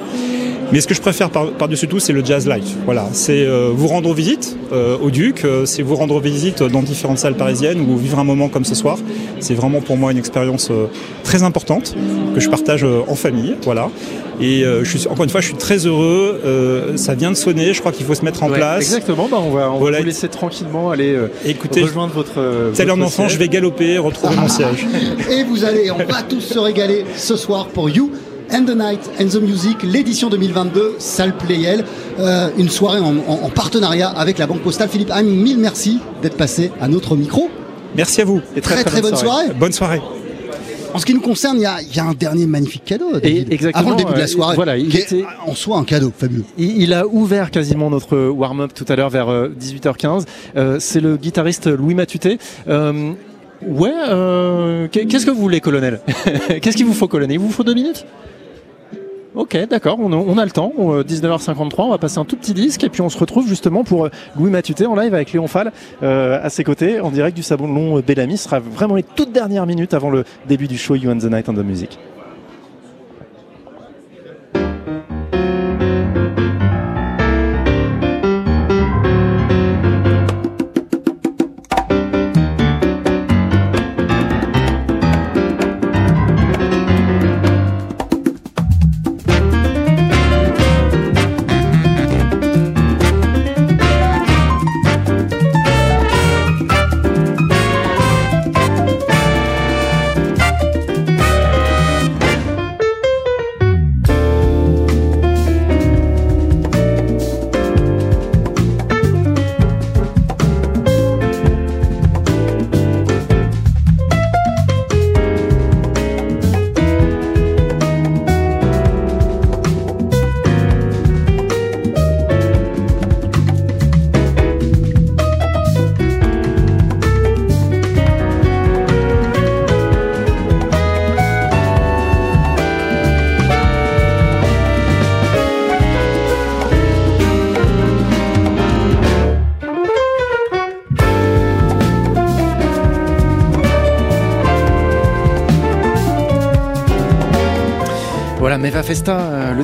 Mais ce que je préfère par- par-dessus tout, c'est le jazz live. Voilà, c'est euh, vous rendre visite euh, au Duc, euh, c'est vous rendre visite dans différentes salles parisiennes ou vivre un moment comme ce soir. C'est vraiment pour moi une expérience euh, très importante que je partage euh, en famille. Voilà. Et euh, je suis, encore une fois, je suis très heureux. euh, ça vient de sonner. Je crois qu'il faut se mettre en Ouais, place. Exactement, bah, on va, on va Voilà. vous laisser tranquillement aller euh, Écoutez, rejoindre votre. euh, Tel un enfant, siège. je vais galoper, retrouver mon siège. Et vous allez, on va tous se régaler ce soir pour You and the Night and the Music, l'édition 2022, salle Playel. Euh, une soirée en, en- en partenariat avec la Banque Postale. Philippe Haim, mille merci d'être passé à notre micro. Merci à vous. Et très, très, bonne soirée. Bonne soirée. En ce qui nous concerne, il y a, il y a un dernier magnifique cadeau. David, exactement, Avant le début de euh, la soirée. voilà, il qui est était- en soi un cadeau fabuleux. Il, il a ouvert quasiment notre warm-up tout à l'heure vers euh, 18h15. Euh, c'est le guitariste Louis Matuté. Euh, ouais, euh, qu'est- qu'est-ce que vous voulez, colonel? Qu'est-ce qu'il vous faut, colonel? Il vous faut deux minutes? Ok, d'accord, on, a- le temps. On, euh, 19h53, on va passer un tout petit disque et puis on se retrouve justement pour euh, Louis Matuté en live avec Léon Fall euh, à ses côtés en direct du salon euh, Bellamy. Ce sera vraiment les toutes dernières minutes avant le début du show You and the Night and the Music.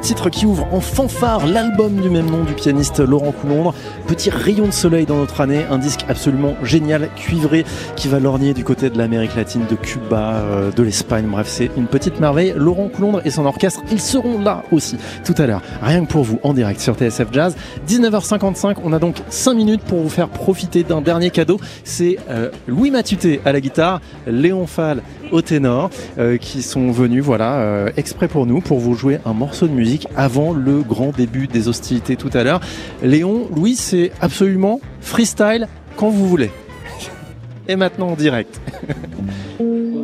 Titre qui ouvre en fanfare l'album du même nom du pianiste Laurent Coulondre. Petit rayon de soleil dans notre année, un disque absolument génial, cuivré, qui va lorgner du côté de l'Amérique latine, de Cuba, euh, de l'Espagne. Bref, c'est une petite merveille. Laurent Coulondre et son orchestre, ils seront là aussi tout à l'heure. Rien que pour vous, en direct sur TSF Jazz. 19h55, on a donc 5 minutes pour vous faire profiter d'un dernier cadeau. C'est euh, Louis Matuté à la guitare, Léon Fall au ténor, euh, qui sont venus, voilà, exprès pour nous, pour vous jouer un morceau de musique avant le grand début des hostilités tout à l'heure. Léon, Louis, c'est absolument freestyle quand vous voulez. Et maintenant en direct.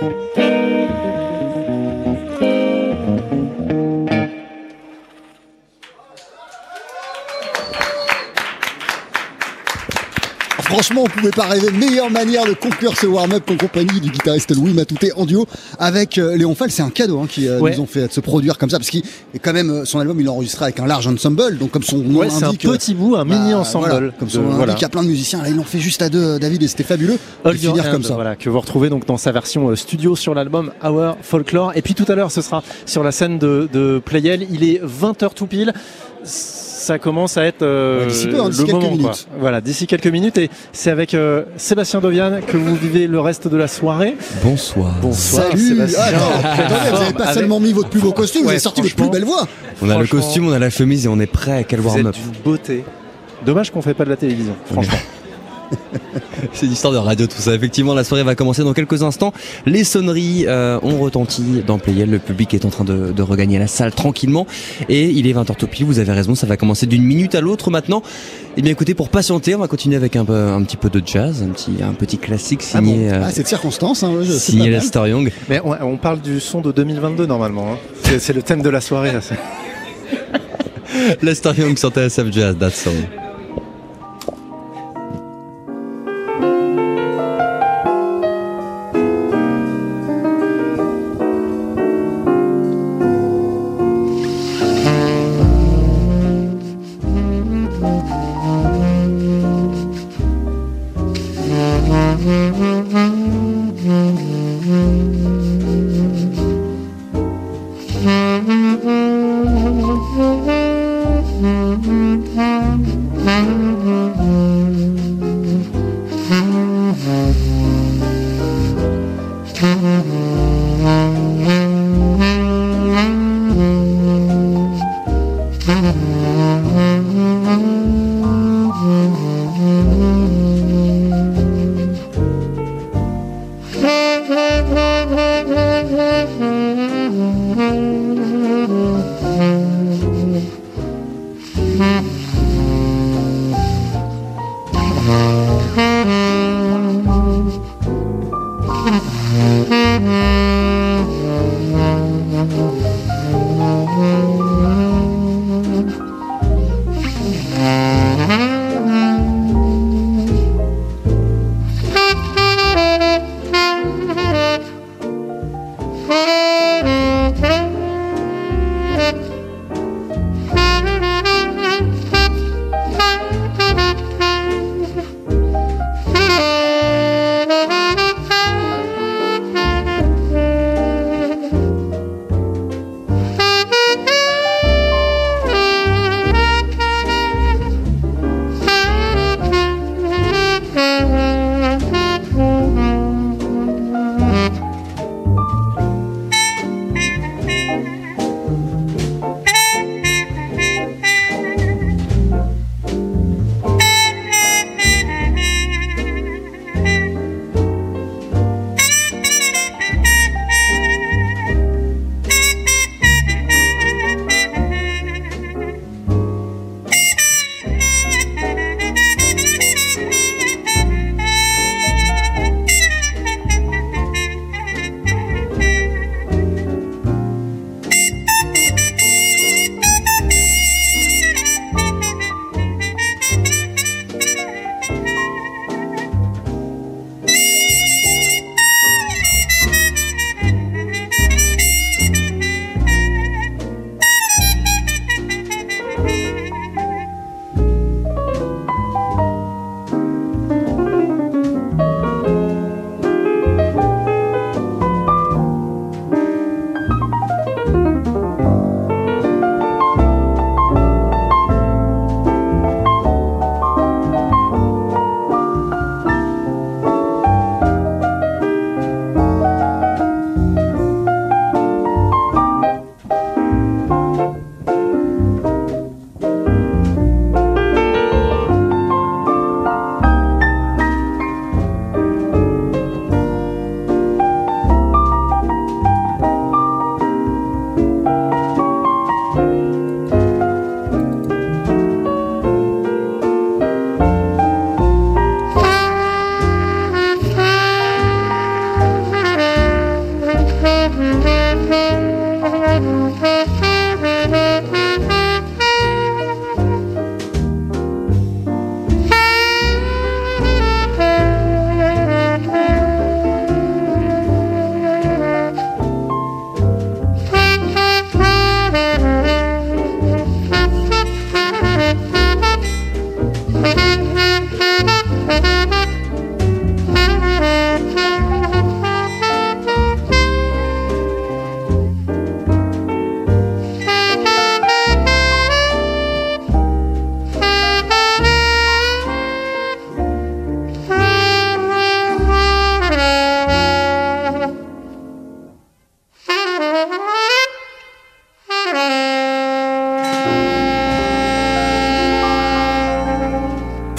Thank you. Franchement, on pouvait pas rêver meilleure manière de conclure ce warm-up en compagnie du guitariste Louis Matouté en duo avec euh, Léon Fall. C'est un cadeau hein, qui euh, Ouais. nous ont fait de se produire comme ça parce qu'il est quand même euh, son album il l'a enregistré avec un large ensemble donc comme son nom Ouais, c'est un petit bout, un mini ensemble. voilà, comme son nom voilà. l'indique, il y a plein de musiciens. Là, ils l'ont fait juste à deux, David, et c'était fabuleux. de finir comme ça. Voilà, que vous retrouvez donc dans sa version studio sur l'album Our Folklore. Et puis tout à l'heure, ce sera sur la scène de, de Playel. Il est 20h tout pile. Ça commence à être euh, Ouais, d'ici peu, hein, d'ici le quelques moment. quoi. minutes. Voilà, d'ici quelques minutes. Et c'est avec euh, Sébastien Dovian que vous vivez le reste de la soirée. Bonsoir. Bonsoir, Salut Sébastien. Ah, attends, attendez, vous n'avez pas Avec- seulement mis votre plus beau costume, vous avez sorti votre plus belle voix. On a le costume, on a la chemise et on est prêt. Quel Vous warm-up. beauté. Dommage qu'on fait pas de la télévision, franchement. C'est une histoire de radio tout ça. Effectivement, la soirée va commencer dans quelques instants. Les sonneries euh, ont retenti dans Playel. Le public est en train de, de regagner la salle tranquillement. Et il est 20h tout. Vous avez raison, ça va commencer d'une minute à l'autre maintenant. Eh bien écoutez, pour patienter, on va continuer avec un, peu, un petit peu de jazz, un petit, un petit classique Ah, bon signé, euh, ah, c'est de circonstance, hein, je- signé. Lester Young. Mais on, on parle du son de 2022 normalement. hein. C'est c'est le thème de la soirée. Lester Young sur TSF Jazz, that's song.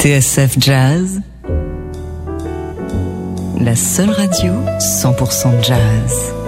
TSF Jazz, la seule radio 100% jazz.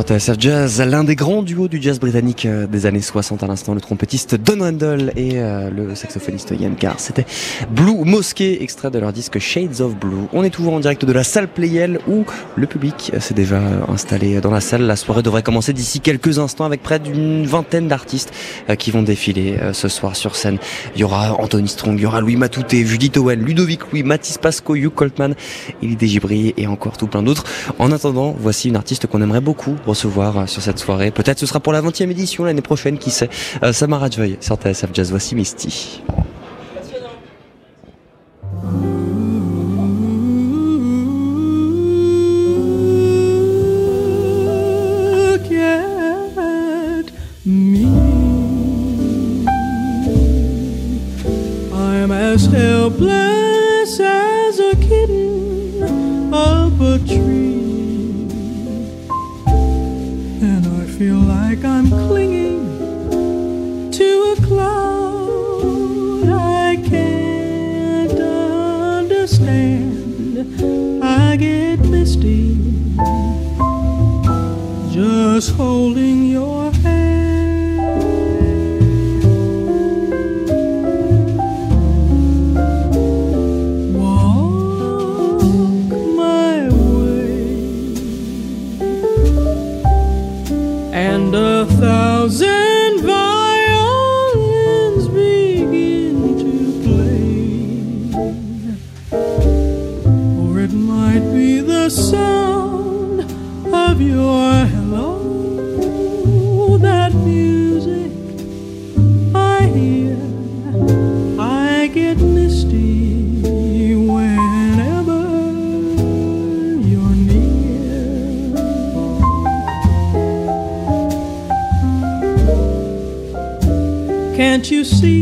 Sur TSF Jazz, l'un des grands duos du jazz britannique euh, des années 60 à l'instant, le trompettiste Don Randall et euh, le saxophoniste Ian Carr. C'était Blue Mosquée, extrait de leur disque Shades of Blue. On est toujours en direct de la salle Playel où le public s'est déjà installé dans la salle. La soirée devrait commencer d'ici quelques instants avec près d'une vingtaine d'artistes euh, qui vont défiler ce soir sur scène. Il y aura Anthony Strong, il y aura Louis Matouté, Judith Owen, Ludovic Louis, Mathis Pasco, Hugh Coltman, Elie Gibri et encore tout plein d'autres. En attendant, voici une artiste qu'on aimerait beaucoup recevoir euh, sur cette soirée. Peut-être ce sera pour la 20e édition l'année prochaine, qui sait. Euh, Samara Joy sur TSF Jazz, voici Misty. like I'm clinging to a cloud I can't understand. I get misty just holding you see